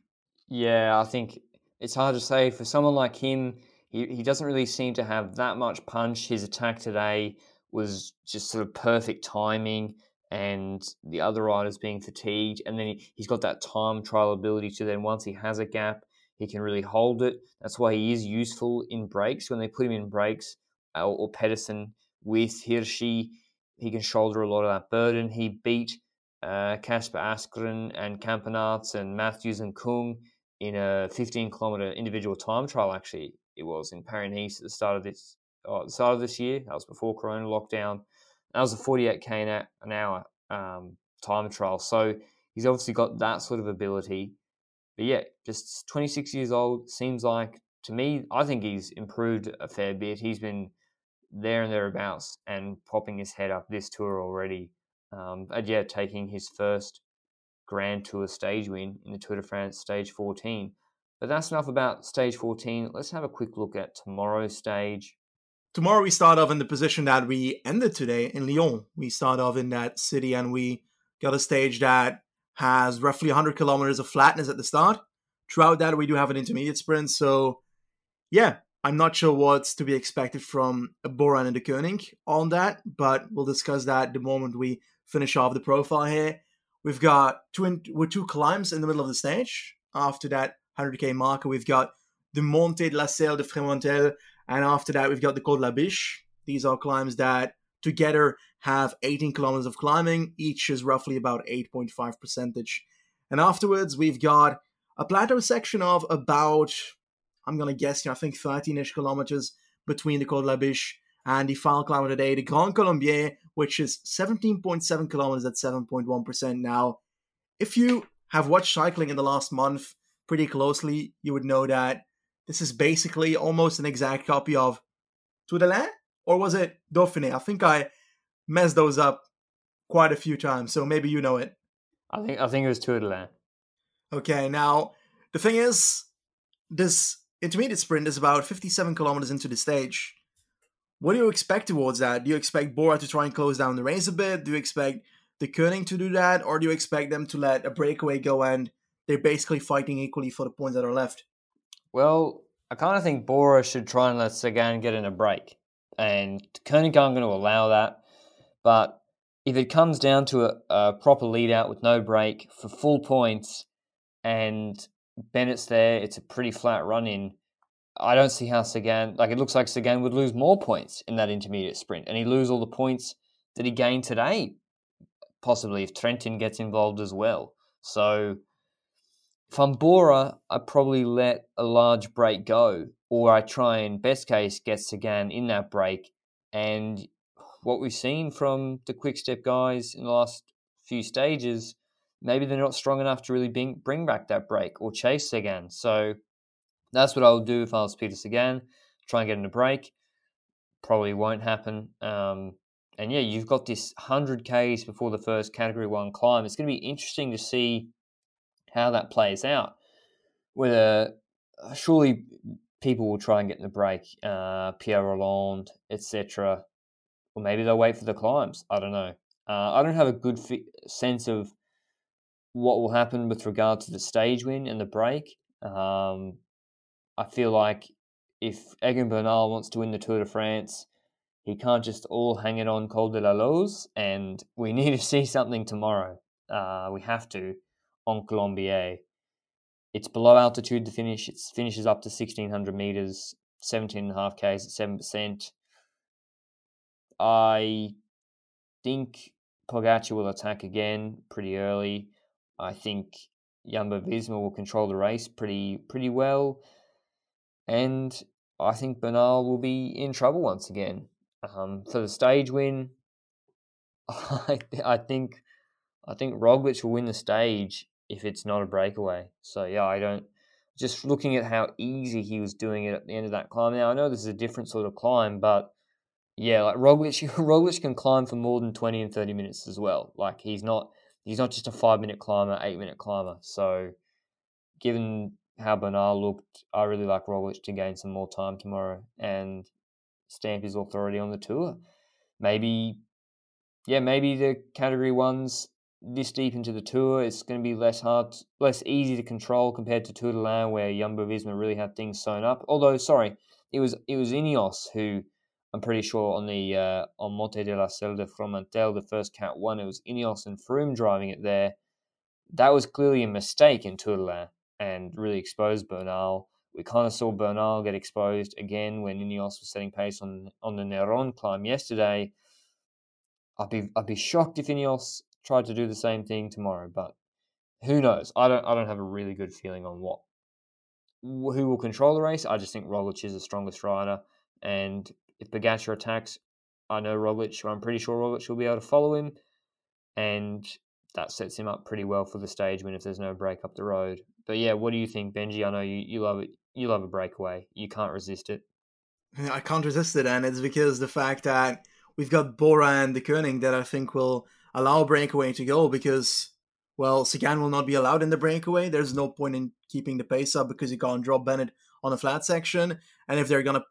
Yeah, I think it's hard to say. For someone like him, he, he doesn't really seem to have that much punch. His attack today was just sort of perfect timing and the other riders being fatigued. And then he, he's got that time trial ability to then once he has a gap, he can really hold it. That's why he is useful in breaks. When they put him in breaks, or Pedersen with Hirschi. He can shoulder a lot of that burden. He beat Kasper uh, Asgreen and Campenaerts and Matthews and Kung in a 15 kilometer individual time trial. Actually, it was in Paris at the start of this oh, the start of this year. That was before Corona lockdown. That was a 48k an hour um, time trial. So he's obviously got that sort of ability. But yeah, just 26 years old. Seems like to me, I think he's improved a fair bit. He's been there and thereabouts and popping his head up this tour already. Um, and yeah, taking his first Grand Tour stage win in the Tour de France stage 14. But that's enough about stage 14. Let's have a quick look at tomorrow's stage. Tomorrow we start off in the position that we ended today in Lyon. We start off in that city and we got a stage that has roughly 100 kilometers of flatness at the start. Throughout that, we do have an intermediate sprint. So, yeah, I'm not sure what's to be expected from Bora and Deceuninck on that, but we'll discuss that the moment we finish off the profile here. We've got two with two climbs in the middle of the stage. After that 100k marker, we've got the Monte de la Selle de Fromentel, and after that, we've got the Col de la Biche. These are climbs that together have 18 kilometers of climbing. Each is roughly about 8.5 percentage. And afterwards, we've got a plateau section of about I'm going to guess, you know, I think 13 ish kilometers between the Col de la Biche and the final climb of the day, the Grand Colombier, which is 17.7 kilometers at 7.1% now. If you have watched cycling in the last month pretty closely, you would know that this is basically almost an exact copy of Tour de l'Ain, or was it Dauphiné? I think I messed those up quite a few times, so maybe you know it. I think I think it was Tour de l'Ain. Okay, now the thing is, this intermediate sprint is about 57 kilometers into the stage. What do you expect towards that? Do you expect Bora to try and close down the race a bit? Do you expect Deceuninck to do that? Or do you expect them to let a breakaway go and they're basically fighting equally for the points that are left? Well, I kind of think Bora should try and let Sagan get in a break. and Koenig aren't going to allow that. But if it comes down to a, a proper lead out with no break for full points, and Bennett's there, it's a pretty flat run in. I don't see how Sagan, like it looks like Sagan would lose more points in that intermediate sprint, and he lose all the points that he gained today, possibly if Trentin gets involved as well. So if I probably let a large break go, or I try and best case get Sagan in that break. And what we've seen from the quick step guys in the last few stages, maybe they're not strong enough to really bring, bring back that break or chase again. So that's what I'll do if I was Peter Sagan. Try and get in a break. Probably won't happen. Um, and yeah, you've got this 100 Ks before the first Category 1 climb. It's going to be interesting to see how that plays out. Whether uh, surely people will try and get in the break, uh, Pierre Rolland, etc. Or maybe they'll wait for the climbs. I don't know. Uh, I don't have a good fi- sense of what will happen with regard to the stage win and the break. Um, I feel like if Egan Bernal wants to win the Tour de France, he can't just all hang it on Col de la Loze, and we need to see something tomorrow. Uh, we have to on Colombier. It's below altitude to finish. It finishes up to 1600 meters, 17.5 Ks at 7%. I think Pogacar will attack again pretty early. I think Jumbo Visma will control the race pretty pretty well. And I think Bernal will be in trouble once again. Um, for the stage win, I, I think I think Roglic will win the stage if it's not a breakaway. So yeah, I don't. Just looking at how easy he was doing it at the end of that climb. Now I know this is a different sort of climb, but yeah, like Roglic, Roglic can climb for more than twenty and thirty minutes as well. Like he's not he's not just a five minute climber, eight minute climber. So given how Bernal looked, I really like Roglic to gain some more time tomorrow and stamp his authority on the tour. Maybe, yeah, maybe the category ones this deep into the tour, it's going to be less hard, less easy to control compared to Tour de l'Ain, where Jumbo Visma really had things sewn up. Although, sorry, it was it was Ineos who I'm pretty sure on the uh, on Monte de la Selle de Fromentel, the first Cat one, it was Ineos and Froome driving it there. That was clearly a mistake in Tour de l'Ain and really exposed Bernal. We kind of saw Bernal get exposed again when Ineos was setting pace on on the Néron climb yesterday. I'd be I'd be shocked if Ineos tried to do the same thing tomorrow, but who knows? I don't I don't have a really good feeling on what who will control the race. I just think Roglic is the strongest rider, and if Pogacar attacks, I know Roglic. I'm pretty sure Roglic will be able to follow him, and that sets him up pretty well for the stage win if there's no break up the road. But yeah, what do you think, Benji? I know you, you love it. You love a breakaway. You can't resist it. I can't resist it, and it's because the fact that we've got Bora and Deceuninck that I think will allow breakaway to go because, well, Sagan will not be allowed in the breakaway. There's no point in keeping the pace up because you can't drop Bennett on a flat section. And if they're to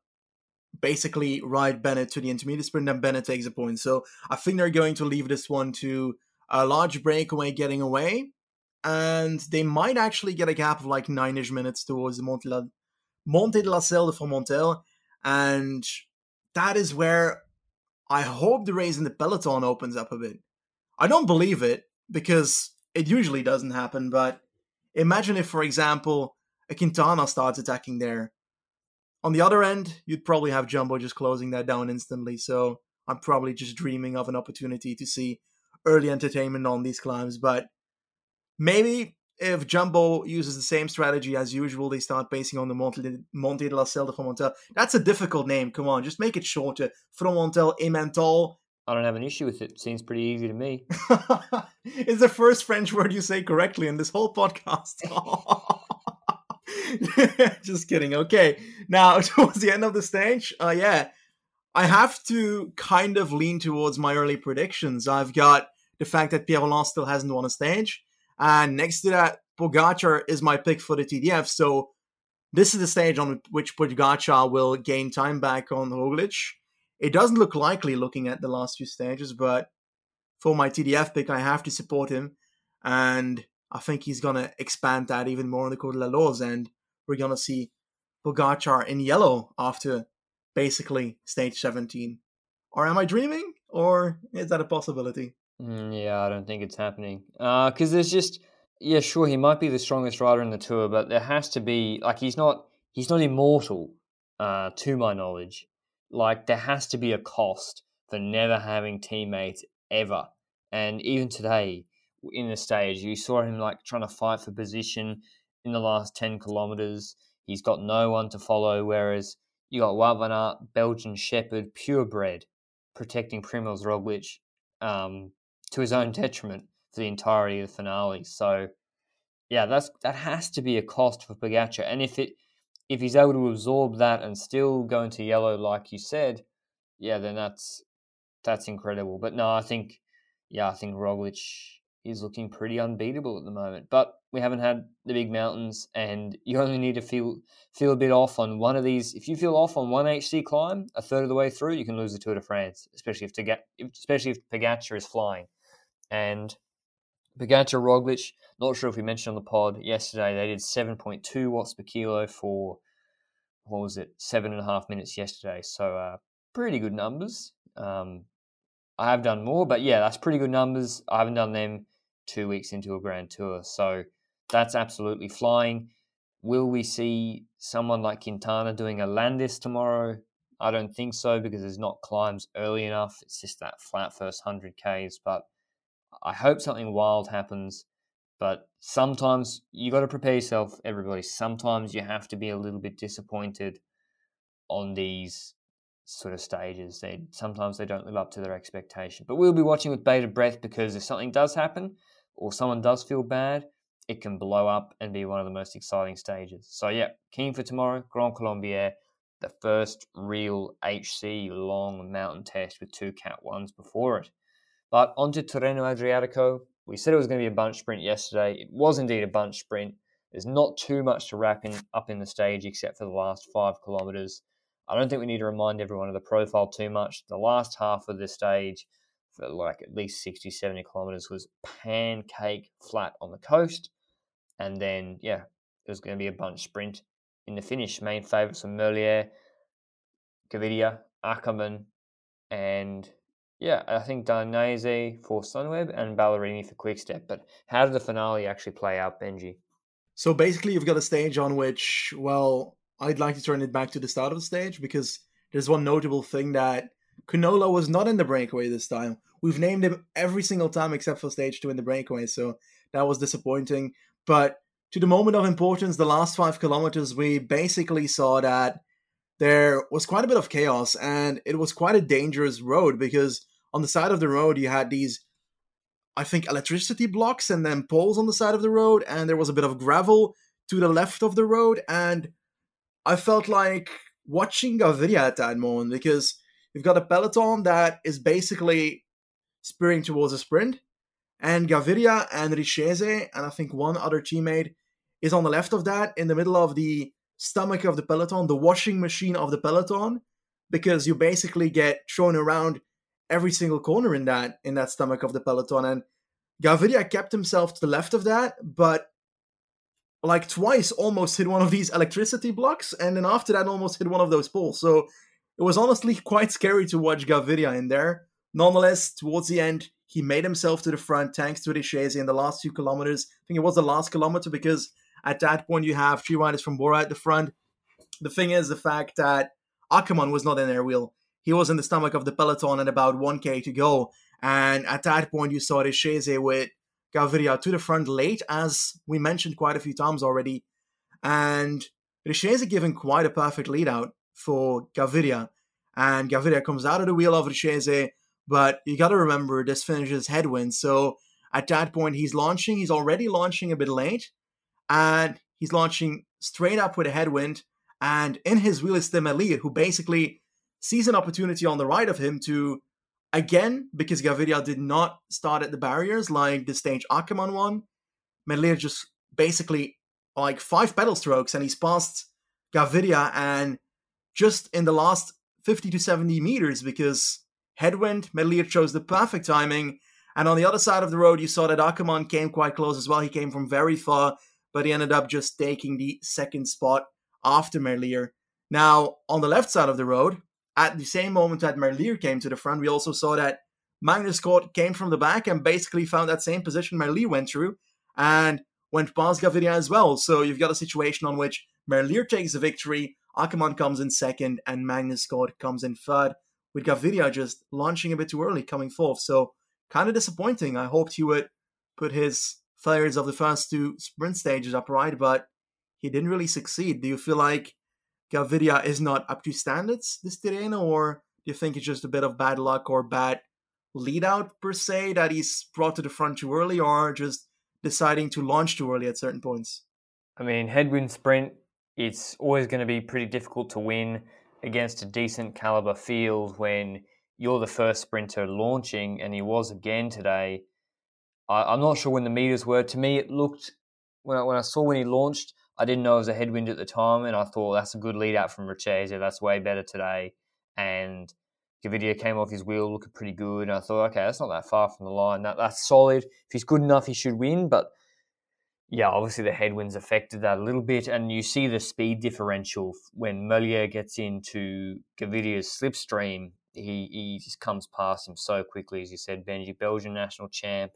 basically ride Bennett to the intermediate sprint, then Bennett takes a point. So I think they're going to leave this one to a large breakaway getting away. And they might actually get a gap of like nine ish minutes towards the Monte, La- Monte de la Selle de Fromentel. And that is where I hope the race in the peloton opens up a bit. I don't believe it because it usually doesn't happen, but imagine if, for example, a Quintana starts attacking there. On the other end, you'd probably have Jumbo just closing that down instantly, so I'm probably just dreaming of an opportunity to see early entertainment on these climbs, but maybe if Jumbo uses the same strategy as usual, they start basing on the Monte de, Monte de la Selle de Fromentel. That's a difficult name. Come on, just make it shorter. Fromentel, Emmental, I don't have an issue with it. Seems pretty easy to me. it's the first French word you say correctly in this whole podcast. Just kidding. Okay, now towards the end of the stage, uh, yeah, I have to kind of lean towards my early predictions. I've got the fact that Pierre Rolland still hasn't won a stage, and next to that, Pogacar is my pick for the TDF. So this is the stage on which Pogacar will gain time back on Roglic it doesn't look likely looking at the last few stages, but for my TDF pick, I have to support him. And I think he's going to expand that even more in the Col de la Loze. And we're going to see Pogacar in yellow after basically stage 17. Or am I dreaming? Or is that a possibility? Mm, yeah, I don't think it's happening. Because uh, there's just, yeah, sure, he might be the strongest rider in the tour, but there has to be, like, he's not, he's not immortal, uh, to my knowledge. Like, there has to be a cost for never having teammates ever. And even today, in the stage, you saw him, like, trying to fight for position in the last 10 kilometers. He's got no one to follow, whereas you got Aert, Belgian Shepherd, purebred, protecting Primoz Roglic um, to his own detriment for the entirety of the finale. So, yeah, that's that has to be a cost for Pogacar. And if it if he's able to absorb that and still go into yellow, like you said, yeah, then that's that's incredible. But no, I think yeah, I think Roglic is looking pretty unbeatable at the moment. But we haven't had the big mountains, and you only need to feel feel a bit off on one of these. If you feel off on one HC climb, a third of the way through, you can lose the Tour de France, especially if get, especially if Pogacar is flying. And Pogacar Roglic, not sure if we mentioned on the pod yesterday, they did 7.2 watts per kilo for what was it, seven and a half minutes yesterday. So uh, pretty good numbers. Um, I have done more, but yeah, that's pretty good numbers. I haven't done them two weeks into a Grand Tour. So that's absolutely flying. Will we see someone like Quintana doing a Landis tomorrow? I don't think so because there's not climbs early enough. It's just that flat first 100 Ks. But I hope something wild happens. But sometimes you got to prepare yourself, everybody. Sometimes you have to be a little bit disappointed on these sort of stages. They sometimes they don't live up to their expectation. But we'll be watching with bated breath because if something does happen or someone does feel bad, it can blow up and be one of the most exciting stages. So yeah, keen for tomorrow, Grand Colombier, the first real HC long mountain test with two Cat ones before it. But on to Tirreno Adriatico. We said it was going to be a bunch sprint yesterday. It was indeed a bunch sprint. There's not too much to wrap in, up in the stage except for the last five kilometres. I don't think we need to remind everyone of the profile too much. The last half of the stage, for like at least 60, 70 kilometers, was pancake flat on the coast. And then, yeah, it was going to be a bunch sprint in the finish. Main favourites were Merlier, Gaviria, Ackermann, and yeah, I think Dainese for Sunweb and Ballerini for Quickstep. But how did the finale actually play out, Benji? So basically, you've got a stage on which, well, I'd like to turn it back to the start of the stage because there's one notable thing that Kunola was not in the breakaway this time. We've named him every single time except for stage two in the breakaway, so that was disappointing. But to the moment of importance, the last five kilometers, we basically saw that there was quite a bit of chaos and it was quite a dangerous road because on the side of the road you had these I think electricity blocks and then poles on the side of the road and there was a bit of gravel to the left of the road and I felt like watching Gaviria at that moment because you've got a peloton that is basically spearing towards a sprint, and Gaviria and Richeze, and I think one other teammate, is on the left of that, in the middle of the stomach of the peloton, the washing machine of the peloton, because you basically get thrown around every single corner in that in that stomach of the peloton. And Gaviria kept himself to the left of that, but like twice almost hit one of these electricity blocks, and then after that almost hit one of those poles. So it was honestly quite scary to watch Gaviria in there. Nonetheless, towards the end, he made himself to the front thanks to Richeze in the last two kilometers. I think it was the last kilometer because at that point you have three riders from Bora at the front. The thing is the fact that Ackermann was not in their wheel. He was in the stomach of the peloton at about 1k to go. And at that point, you saw Richeze with Gaviria to the front late, as we mentioned quite a few times already. And Richeze giving quite a perfect lead out for Gaviria. And Gaviria comes out of the wheel of Richeze, but you got to remember this finishes headwind. So at that point, he's launching. He's already launching a bit late, and he's launching straight up with a headwind. And in his wheel is Tim who basically sees an opportunity on the right of him to Again, because Gaviria did not start at the barriers like the stage Ackermann won, Merlier just basically like five pedal strokes and he's passed Gaviria and just in the last 50 to 70 meters because headwind, Merlier chose the perfect timing. And on the other side of the road, you saw that Ackermann came quite close as well. He came from very far, but he ended up just taking the second spot after Merlier. Now, on the left side of the road, at the same moment that Merlier came to the front, we also saw that Magnus Cort came from the back and basically found that same position Merlier went through and went past Gaviria as well. So you've got a situation on which Merlier takes the victory, Ackermann comes in second, and Magnus Cort comes in third, with Gaviria just launching a bit too early, coming fourth. So kind of disappointing. I hoped he would put his failures of the first two sprint stages up right, but he didn't really succeed. Do you feel like Gaviria is not up to standards this Tirreno, or do you think it's just a bit of bad luck or bad lead out per se that he's brought to the front too early, or just deciding to launch too early at certain points? I mean, headwind sprint, it's always going to be pretty difficult to win against a decent caliber field when you're the first sprinter launching, and he was again today. I, am not sure when the meters were. To me, it looked when I, when I saw when he launched, I didn't know it was a headwind at the time, and I thought that's a good lead out from Richezia. That's way better today. And Gaviria came off his wheel looking pretty good, and I thought, okay, that's not that far from the line. That that's solid. If he's good enough, he should win. But yeah, obviously the headwinds affected that a little bit, and you see the speed differential when Merlier gets into Gaviria's slipstream. He he just comes past him so quickly, as you said, Benji, Belgian national champ,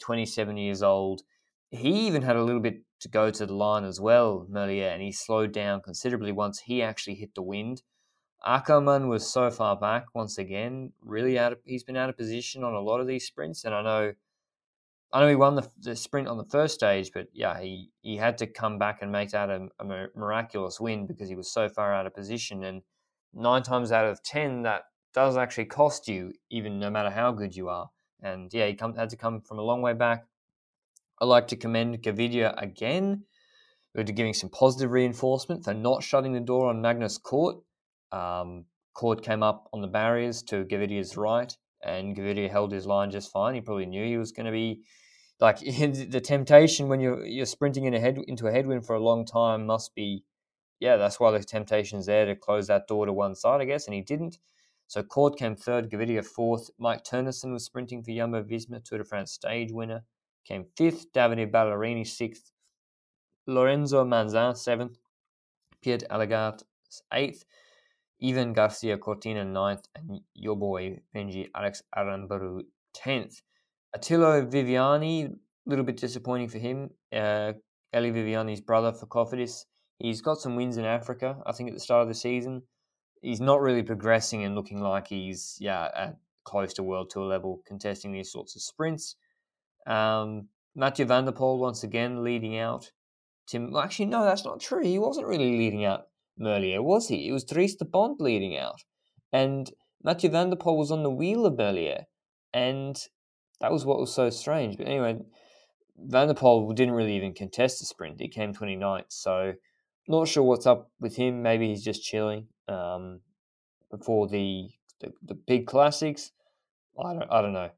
27 years old he even had a little bit to go to the line as well, Merlier, and he slowed down considerably once he actually hit the wind. Ackermann was so far back once again, really out of he's been out of position on a lot of these sprints, and I know I know he won the, the sprint on the first stage, but yeah, he, he had to come back and make that a, a miraculous win because he was so far out of position. And nine times out of ten, that does actually cost you, even no matter how good you are. And yeah, he come, had to come from a long way back, I'd like to commend Gaviria again for giving some positive reinforcement for not shutting the door on Magnus Cort. Um, Cort came up on the barriers to Gaviria's right, and Gaviria held his line just fine. He probably knew he was going to be like the temptation when you're you're sprinting in a head into a headwind for a long time must be yeah that's why the temptation is there to close that door to one side I guess and he didn't so Cort came third Gaviria fourth Mike Teunissen was sprinting for Jumbo Visma Tour de France stage winner came fifth, Davide Ballerini sixth, Lorenzo Manzin seventh, Piet Allegaert eighth, Ivan Garcia Cortina ninth, and your boy Benji Alex Aramburú tenth. Attilio Viviani, a little bit disappointing for him. Uh, Elia Viviani's brother for Cofidis. He's got some wins in Africa, I think, at the start of the season. He's not really progressing and looking like he's yeah at close to world tour level, contesting these sorts of sprints. Um, Mathieu van der Poel once again leading out. Tim, well, actually, no, that's not true. He wasn't really leading out Merlier, was he? It was Dries De Bondt leading out. And Mathieu van der Poel was on the wheel of Merlier. And that was what was so strange. But anyway, Van der Poel didn't really even contest the sprint. He came 29th. So not sure what's up with him. Maybe he's just chilling um, before the, the, the big classics. I don't I don't know.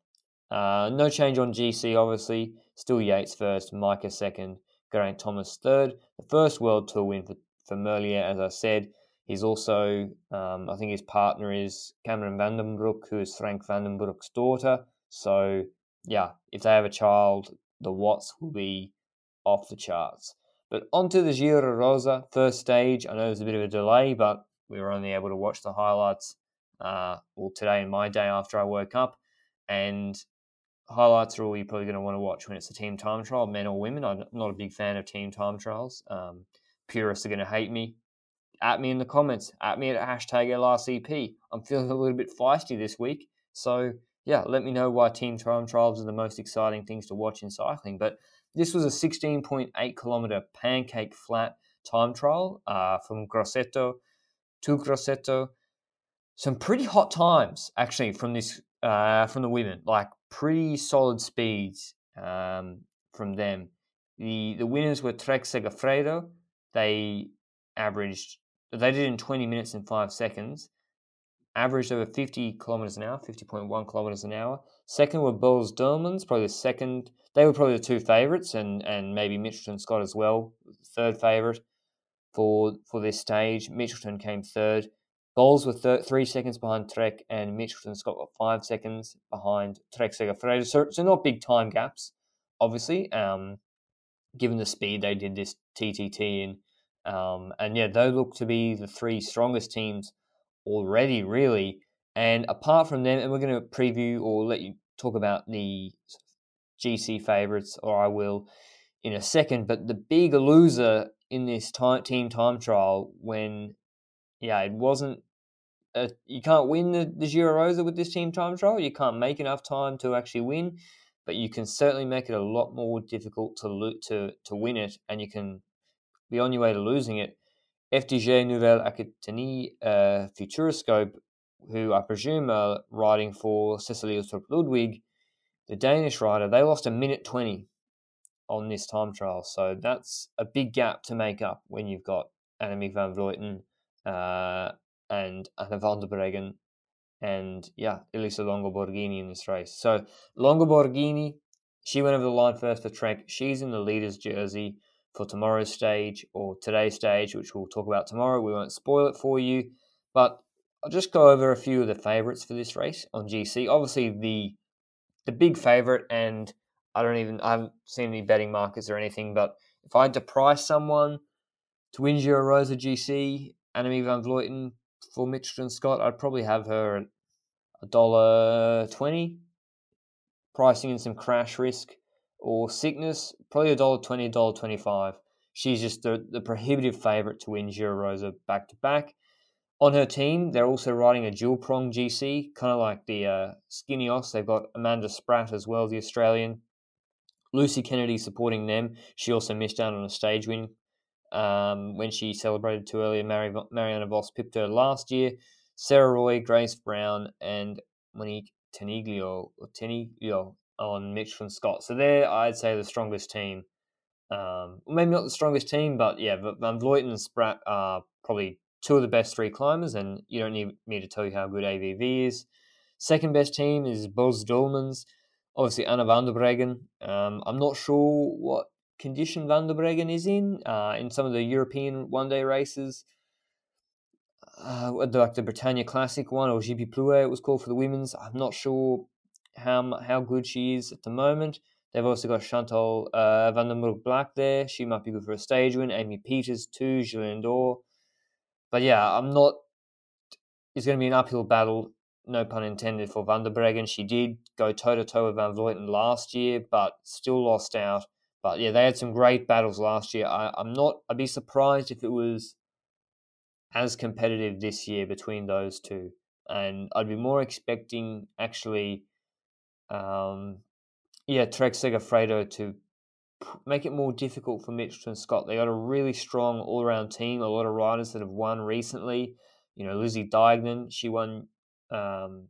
Uh, no change on GC, obviously. Still Yates first, Majka second, Geraint Thomas third. The first World Tour win for, for Merlier, as I said. He's also, um, I think his partner is Cameron Vandenbroucke, who is Frank Vandenbroucke's daughter. So, yeah, if they have a child, the Watts will be off the charts. But onto the Giro Rosa, first stage. I know there's a bit of a delay, but we were only able to watch the highlights uh, well today in my day after I woke up. And highlights are all you're probably going to want to watch when it's a team time trial, men or women. I'm not a big fan of team time trials. Um, purists are going to hate me. At me in the comments. At me at hashtag LRCP. I'm feeling a little bit feisty this week. So, yeah, let me know why team time trials are the most exciting things to watch in cycling. But this was a 16.8 kilometer pancake flat time trial uh, from Grosseto to Grosseto. Some pretty hot times, actually, from this uh, from the women. Like pretty solid speeds um, from them. The the winners were Trek Segafredo. They averaged they did in 20 minutes and 5 seconds. Averaged over 50 kilometers an hour, 50.1 kilometers an hour. Second were Boels Dolmans, probably the second. They were probably the two favorites, and, and maybe Mitchelton Scott as well, third favorite for for this stage. Mitchelton came third. Boels were thir- three seconds behind Trek, and Mitchelton Scott got five seconds behind Trek Segafredo. So, so not big time gaps, obviously. Um, given the speed they did this TTT in, Um, and yeah, they look to be the three strongest teams already, really. And apart from them, and we're going to preview or let you talk about the GC favourites, or I will in a second. But the big loser in this time, team time trial, when yeah, it wasn't. A, you can't win the, the Giro Rosa with this team time trial. You can't make enough time to actually win, but you can certainly make it a lot more difficult to lo- to to win it, and you can be on your way to losing it. FDJ Nouvelle Aquitaine uh, Futuroscope, who I presume are riding for Cecilie Ludwig, the Danish rider, they lost a minute 20 on this time trial. So that's a big gap to make up when you've got Annemiek van Vleuten uh, and Anna van der Breggen and, yeah, Elisa Longo Borghini in this race. So Longo Borghini, she went over the line first for Trek. She's in the leader's jersey for tomorrow's stage or today's stage, which we'll talk about tomorrow. We won't spoil it for you, but I'll just go over a few of the favourites for this race on GC. Obviously, the the big favourite, and I don't even I haven't seen any betting markets or anything, but if I had to price someone to win Giro Rosa GC, Annemiek van Vleuten for Mitchelton Scott, I'd probably have her at a dollar twenty, pricing in some crash risk or sickness, probably a dollar twenty, dollar twenty five. She's just the, the prohibitive favourite to win Giro Rosa back to back. On her team, they're also riding a dual prong GC, kind of like the uh, Skinios. They've got Amanda Spratt as well, the Australian. Lucy Kennedy supporting them. She also missed out on a stage win um, when she celebrated too early. Mari- Marianne Vos pipped her last year. Sarah Roy, Grace Brown, and Monique Tenniglo, or Tenniglo on Mitchelton Scott. So they're, I'd say, the strongest team. Um, maybe not the strongest team, but yeah, Van Vleuten and Spratt are probably two of the best three climbers, and you don't need me to tell you how good AVV is. Second best team is Boels Dolmans. Obviously, Anna van der Breggen. Um, I'm not sure what condition van der Breggen is in uh, in some of the European one day races. Uh, like the Britannia Classic one or GP Plouay, it was called for the women's. I'm not sure how how good she is at the moment. They've also got Chantal uh, van der Murg Black there. She might be good for a stage win. Amy Pieters too. Jolien D'Hoore. But yeah, I'm not. It's going to be an uphill battle, no pun intended, for Van der Breggen. She did go toe to toe with Van Vleuten last year, but still lost out. But yeah, they had some great battles last year. I, I'm not. I'd be surprised if it was as competitive this year between those two, and I'd be more expecting actually, um, yeah, Trek Segafredo to make it more difficult for Mitchelton Scott. They got a really strong all around team, a lot of riders that have won recently. You know, Lizzie Deignan, she won um,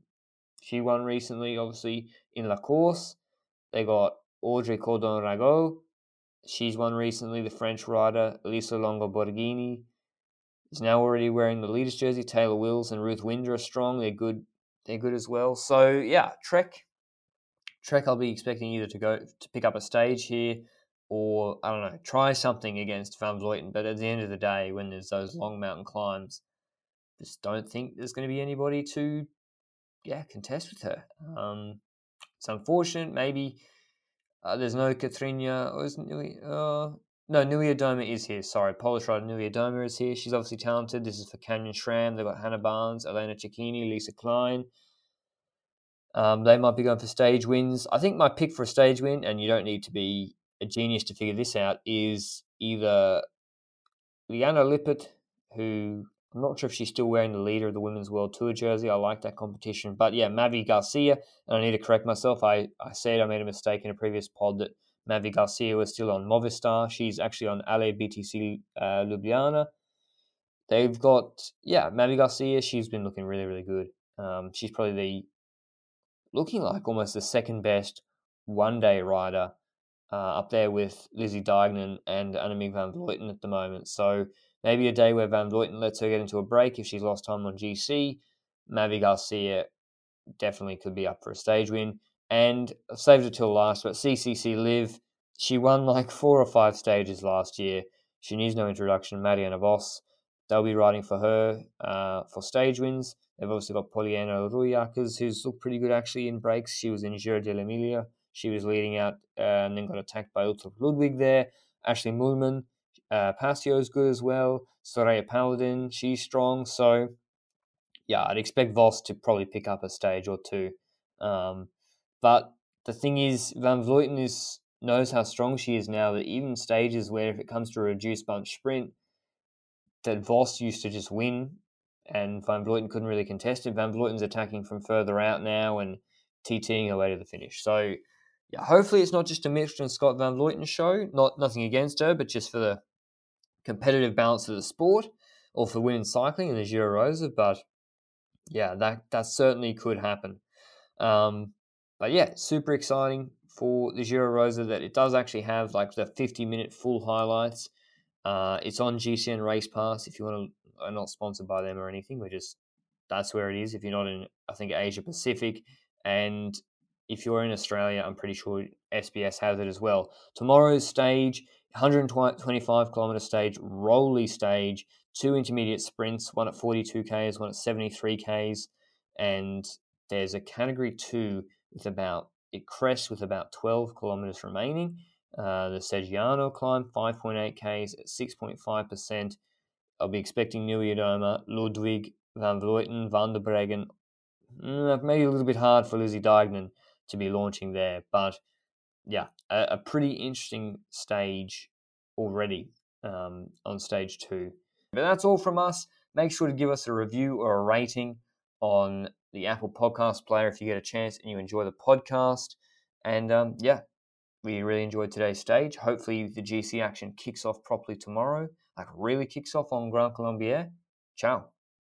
she won recently, obviously, in La Course. They got Audrey Cordon Ragot. She's won recently, the French rider. Elisa Longo Borghini is now already wearing the leaders jersey. Tayler Wiles and Ruth Winder are strong. They're good. They're good as well. So yeah, Trek. Trek, I'll be expecting either to go to pick up a stage here or I don't know, try something against Van Vleuten. But at the end of the day, when there's those long mountain climbs, just don't think there's going to be anybody to, yeah, contest with her. Um, it's unfortunate. Maybe uh, there's no Katrina. Or isn't Nui, uh, no, Niewiadoma is here. Sorry, Polish rider Niewiadoma is here. She's obviously talented. This is for Canyon SRAM. They've got Hannah Barnes, Elena Cecchini, Lisa Klein. Um, they might be going for stage wins. I think my pick for a stage win, and you don't need to be a genius to figure this out is either Liane Lippert, who I'm not sure if she's still wearing the leader of the Women's World Tour jersey. I like that competition. But yeah, Mavi Garcia, and I need to correct myself. I, I said I made a mistake in a previous pod that Mavi Garcia was still on Movistar. She's actually on Ale BTC uh, Ljubljana. They've got, yeah, Mavi Garcia, she's been looking really, really good. Um, she's probably the, looking like almost the second best one day rider uh, up there with Lizzie Deignan and Annemiek van Vleuten at the moment. So maybe a day where Van Vleuten lets her get into a break if she's lost time on GC. Mavi Garcia definitely could be up for a stage win. And I've saved it till last, but CCC Liv, she won like four or five stages last year. She needs no introduction. Marianne Vos, they'll be riding for her uh, for stage wins. They've obviously got Pauliena Rooijakers, who's looked pretty good actually in breaks. She was in Giro dell'Emilia she was leading out uh, and then got attacked by Uttrup Ludwig there. Ashley Moolman, uh, Pasio's good as well. Soraya Paladin, she's strong. So, yeah, I'd expect Vos to probably pick up a stage or two. Um, but the thing is, Van Vleuten is knows how strong she is now. That even stages where if it comes to a reduced bunch sprint, that Vos used to just win, and Van Vleuten couldn't really contest it. Van Vleuten's attacking from further out now and TTing her way to the finish. So, yeah, hopefully it's not just a Mitchelton Scott Van Vleuten show. Not nothing against her, but just for the competitive balance of the sport or for women's cycling in the Giro Rosa. But yeah, that that certainly could happen. Um, but yeah, super exciting for the Giro Rosa that it does actually have like the 50 minute full highlights. Uh, it's on GCN Race Pass if you want to. I'm not sponsored by them or anything. We're just that's where it is. If you're not in, I think Asia Pacific, and if you're in Australia, I'm pretty sure SBS has it as well. Tomorrow's stage, 125 kilometer stage, Rolly stage, two intermediate sprints, one at 42 k's, one at 73 k's, and there's a category two with about it crests with about 12 kilometers remaining. Uh, the Seggiano climb, 5.8 k's at 6.5%. I'll be expecting Niewiadoma, Ludwig, Van Vleuten, Van der Breggen. Mm, maybe a little bit hard for Lizzie Deignan to be launching there, but yeah, a, a pretty interesting stage already um, on stage two. But that's all from us. Make sure to give us a review or a rating on the Apple Podcast Player if you get a chance and you enjoy the podcast. And um, yeah, we really enjoyed today's stage. Hopefully, the GC action kicks off properly tomorrow, like really kicks off on Grand Colombier. Ciao.